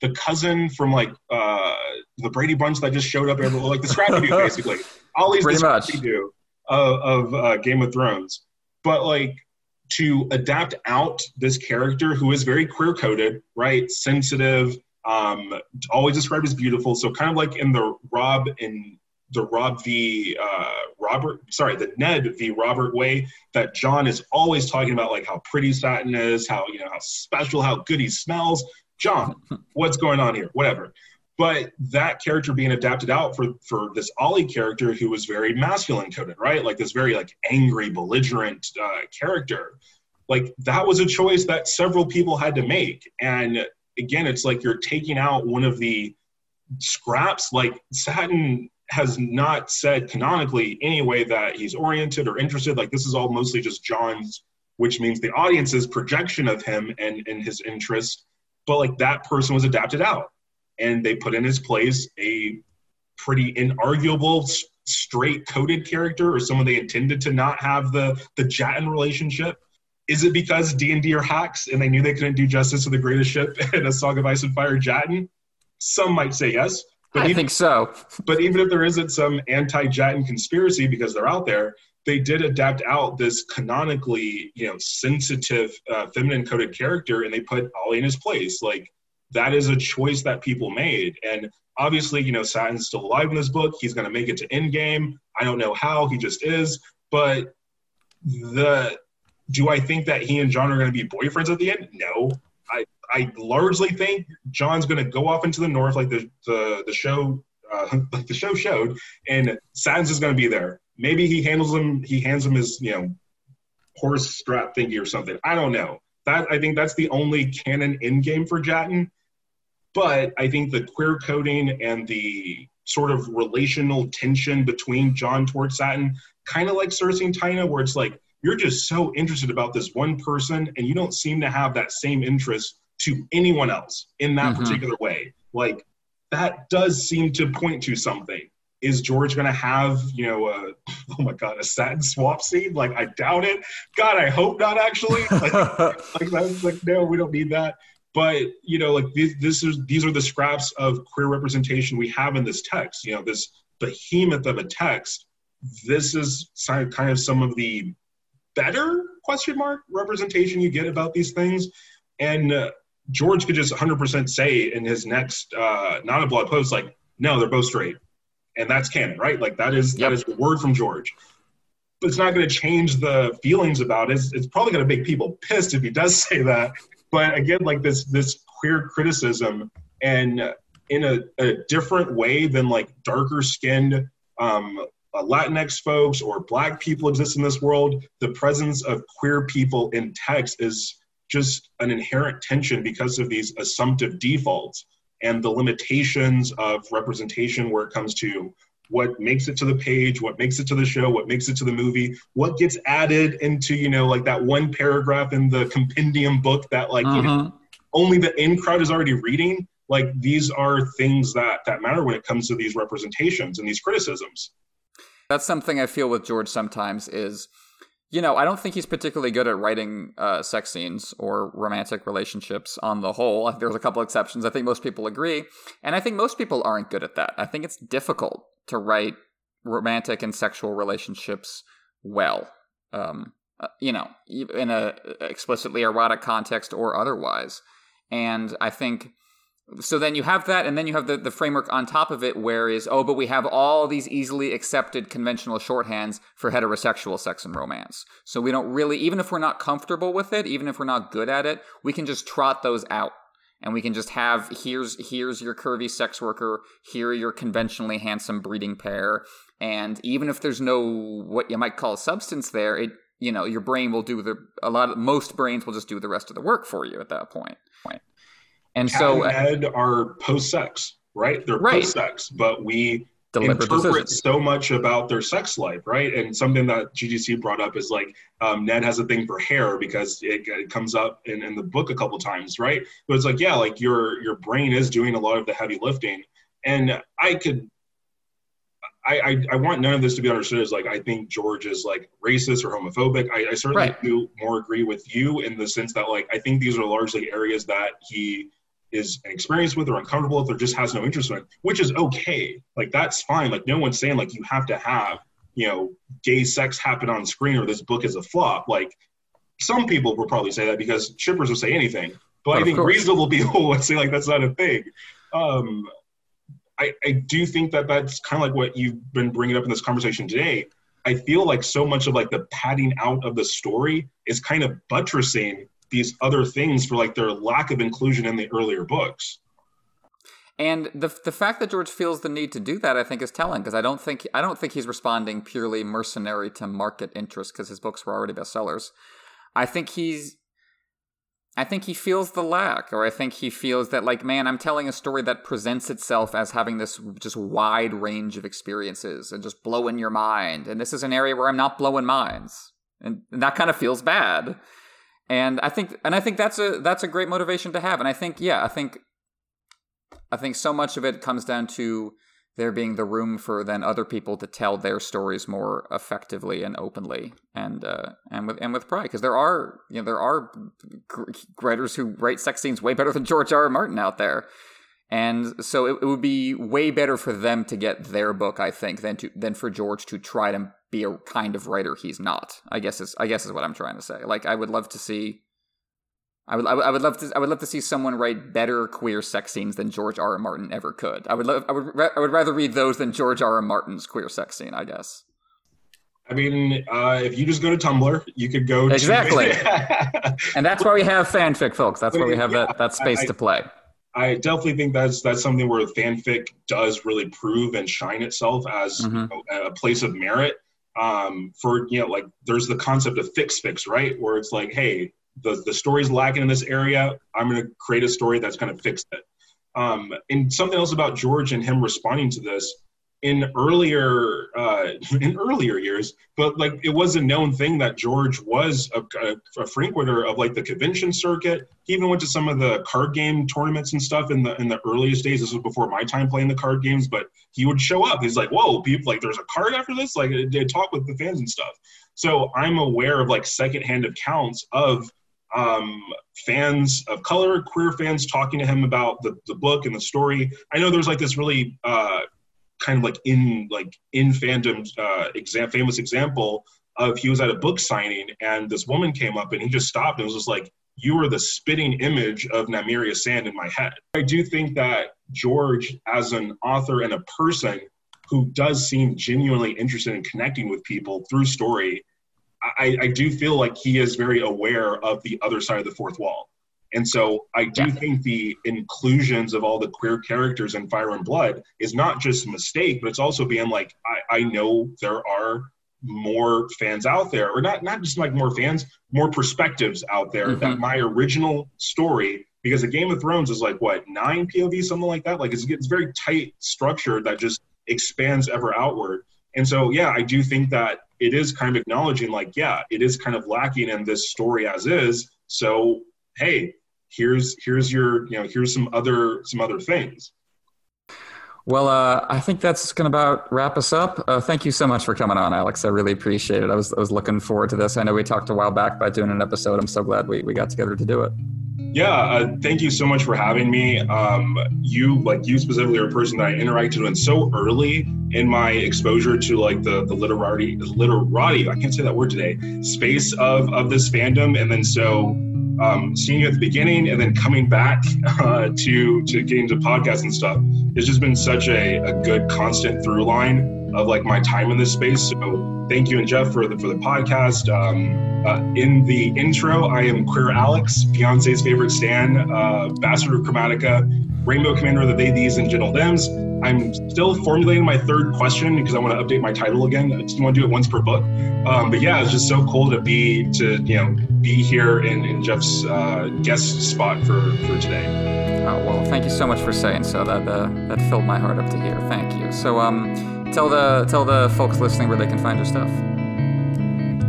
the cousin from like uh, the Brady Bunch that just showed up, every, like the Scrappy Doo, basically. Ollie's Pretty the Scrappy Doo of, of uh, Game of Thrones, but like to adapt out this character who is very queer coded, right? Sensitive, um, always described as beautiful. So kind of like in the Rob and the Robb v. Uh, Robert, sorry, the Ned v. Robert way that Jon is always talking about, like how pretty Satin is, how you know how special, how good he smells. Jon, what's going on here? Whatever. But that character being adapted out for for this Ollie character who was very masculine coded, right? Like this very like angry, belligerent uh, character. Like that was a choice that several people had to make, and again, it's like you're taking out one of the scraps. Like Satin has not said canonically any way that he's oriented or interested. Like this is all mostly just Jon's, which means the audience's projection of him and, and his interest. But like that person was adapted out, and they put in his place a pretty inarguable straight coded character or someone they intended to not have the the Jatten relationship. Is it because D and D are hacks and they knew they couldn't do justice to the greatest ship in a Song of Ice and Fire Jatten? Some might say yes. But I even, think so. but even if there isn't some anti-Jatten conspiracy because they're out there, they did adapt out this canonically, you know, sensitive, uh, feminine coded character, and they put Ollie in his place. Like that is a choice that people made, and obviously, you know, Satin's still alive in this book. He's going to make it to Endgame. I don't know how. He just is. But the do I think that he and Jon are going to be boyfriends at the end? No. I largely think Jon's going to go off into the north, like the the, the show uh, like the show showed, and Satin's is going to be there. Maybe he handles him. He hands him his you know horse strap thingy or something. I don't know. That I think that's the only canon in game for Jatten. But I think the queer coding and the sort of relational tension between John towards Satin, kind of like Cersei and Taena, where it's like you're just so interested about this one person and you don't seem to have that same interest to anyone else in that mm-hmm. particular way. Like that does seem to point to something. Is George going to have, you know, a, oh my God, a satin swap scene? Like, I doubt it. God, I hope not, actually. Like, like, like, no, we don't need that. But, you know, like, this, this is, these are the scraps of queer representation we have in this text, you know, this behemoth of a text. This is kind of some of the better question mark representation you get about these things. And uh, George could just 100% say in his next uh, not a blog post, like, no, they're both straight. And that's canon, right? Like that is yep. that is the word from George. But it's not going to change the feelings about it. It's, it's probably going to make people pissed if he does say that. But again, like this this queer criticism and in a, a different way than like darker skinned um, uh, Latinx folks or Black people exist in this world, the presence of queer people in text is just an inherent tension because of these assumptive defaults and the limitations of representation where it comes to what makes it to the page what makes it to the show what makes it to the movie what gets added into you know like that one paragraph in the compendium book that like uh-huh. you know, mm-hmm. only the in crowd is already reading like these are things that that matter when it comes to these representations and these criticisms that's something i feel with george sometimes is you know, I don't think he's particularly good at writing uh, sex scenes or romantic relationships on the whole. There's a couple exceptions. I think most people agree. And I think most people aren't good at that. I think it's difficult to write romantic and sexual relationships well. Um, uh, you know, in a explicitly erotic context or otherwise. And I think so then you have that and then you have the, the framework on top of it where is oh but we have all these easily accepted conventional shorthands for heterosexual sex and romance. So we don't really even if we're not comfortable with it even if we're not good at it we can just trot those out. And we can just have here's here's your curvy sex worker here your conventionally handsome breeding pair and even if there's no what you might call substance there it you know your brain will do the a lot of most brains will just do the rest of the work for you at that point and Cat so and Ed are post-sex, right? They're right. post-sex, but we interpret so much about their sex life, right? And something that GGC brought up is like um, Ned has a thing for hair because it, it comes up in, in the book a couple times, right? But it's like, yeah, like your your brain is doing a lot of the heavy lifting, and I could. I, I, I want none of this to be understood as like I think George is like racist or homophobic. I, I certainly right. do more agree with you in the sense that like I think these are largely areas that he is inexperienced with or uncomfortable with or just has no interest in it, which is okay. Like that's fine. Like no one's saying like you have to have, you know, gay sex happen on screen or this book is a flop. Like some people will probably say that because shippers will say anything. But I think course. reasonable people would say like that's not a thing. Um, I, I do think that that's kind of like what you've been bringing up in this conversation today. I feel like so much of like the padding out of the story is kind of buttressing these other things for like their lack of inclusion in the earlier books. And the the fact that George feels the need to do that, I think, is telling because I don't think I don't think he's responding purely mercenary to market interest because his books were already bestsellers. I think he's I think he feels the lack, or I think he feels that, like, man, I'm telling a story that presents itself as having this just wide range of experiences and just blowing your mind. And this is an area where I'm not blowing minds. And, and that kind of feels bad and I think and I think that's a that's a great motivation to have. And I think yeah, I think I think so much of it comes down to there being the room for then other people to tell their stories more effectively and openly and uh, and with and with pride because there are you know there are writers who write sex scenes way better than George R. R. Martin out there. And so it, it would be way better for them to get their book, I think, than to than for George to try to be a kind of writer he's not. I guess is I guess is what I'm trying to say. Like I would love to see I would, I would, love to. I would love to see someone write better queer sex scenes than George R. R. Martin ever could. I would love. I would. I would rather read those than George R. R. Martin's queer sex scene. I guess. I mean, uh, if you just go to Tumblr, you could go exactly, to... and that's why we have fanfic, folks. That's why we have yeah, that that space I, to play. I definitely think that's that's something where fanfic does really prove and shine itself as mm-hmm. you know, a place of merit um, for you know like there's the concept of fix fix right? Where it's like hey the the story's lacking in this area. I'm going to create a story that's going to fix it. Um, and something else about George and him responding to this in earlier uh, in earlier years, but like it was a known thing that George was a, a, a, frequenter of like the convention circuit. He even went to some of the card game tournaments and stuff in the in the earliest days. This was before my time playing the card games, but he would show up. He's like, "Whoa, people! Like, there's a card after this." Like, they talk with the fans and stuff. So I'm aware of like secondhand accounts of um, fans of color, queer fans talking to him about the, the book and the story. I know there's like this really uh, kind of like in like in fandom uh, exam famous example of he was at a book signing and this woman came up and he just stopped and was just like you are the spitting image of Nymeria Sand in my head. I do think that George, as an author and a person who does seem genuinely interested in connecting with people through story, I, I do feel like he is very aware of the other side of the fourth wall. And so I do yeah. think the inclusions of all the queer characters in Fire and Blood is not just a mistake, but it's also being like, I, I know there are more fans out there, or not not just like more fans, more perspectives out there mm-hmm. that my original story, because a Game of Thrones is like what, nine POV, something like that. Like it's, it's very tight structure that just expands ever outward. And so yeah, I do think that it is kind of acknowledging like, yeah, it is kind of lacking in this story as is. So hey, here's here's your you know here's some other some other things. Well uh, i think that's going to about wrap us up. Uh, thank you so much for coming on alex. I really appreciate it. I was, I was looking forward to this. I know we talked a while back about doing an episode. I'm so glad we, we got together to do it. Yeah uh, thank you so much for having me. Um, you like you specifically are a person that i interacted with so early in my exposure to like the the literati literati i can't say that word today space of of this fandom. And then so um, seeing you at the beginning and then coming back uh, to to getting to podcasts and stuff. It's just been such a, a good constant through line of like my time in this space so thank you and jeff for the for the podcast um, uh, in the intro i am queer alex beyonce's favorite stan uh, bastard of chromatica rainbow commander of the they these and gentle dems I'm still formulating my third question because I want to update my title again. I just want to do it once per book. Um, but yeah, it's just so cool to be to you know be here in, in Jeff's uh, guest spot for for today. Oh well, thank you so much for saying so. That uh, that filled my heart up to hear. Thank you. So um, tell the tell the folks listening where they can find your stuff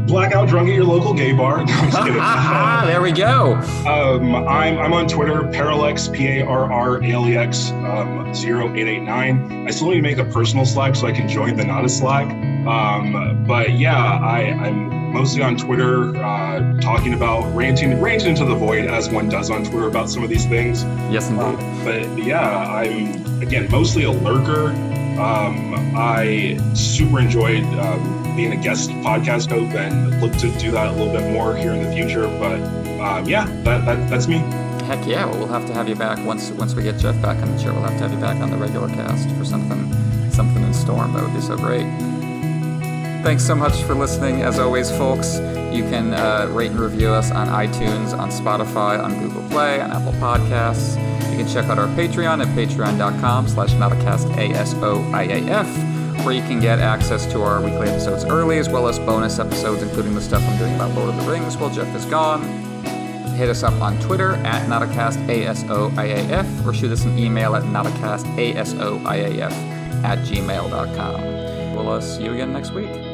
blackout drunk at your local gay bar. No, there we go. Um, I'm, I'm on Twitter, Parallax, P A R R A L E X um, 0889. I still need to make a personal Slack so I can join the Nota Slack. Um, but yeah, I, I'm mostly on Twitter uh, talking about ranting, ranting into the void as one does on Twitter about some of these things. Yes, indeed. Um, but yeah, I'm again mostly a lurker. Um, I super enjoyed um, being a guest podcast host and look to do that a little bit more here in the future. But um, yeah, that, that, that's me. Heck yeah! Well, we'll have to have you back once once we get Jeff back on the chair. We'll have to have you back on the regular cast for something something in storm. That would be so great. Thanks so much for listening. As always, folks, you can uh, rate and review us on iTunes, on Spotify, on Google Play, on Apple Podcasts. You can check out our Patreon at patreon.com slash ASOIAF where you can get access to our weekly episodes early, as well as bonus episodes, including the stuff I'm doing about Lord of the Rings while Jeff is gone. Hit us up on Twitter at NotaCastASOIAF or shoot us an email at NotaCastASOIAF at gmail.com. We'll uh, see you again next week.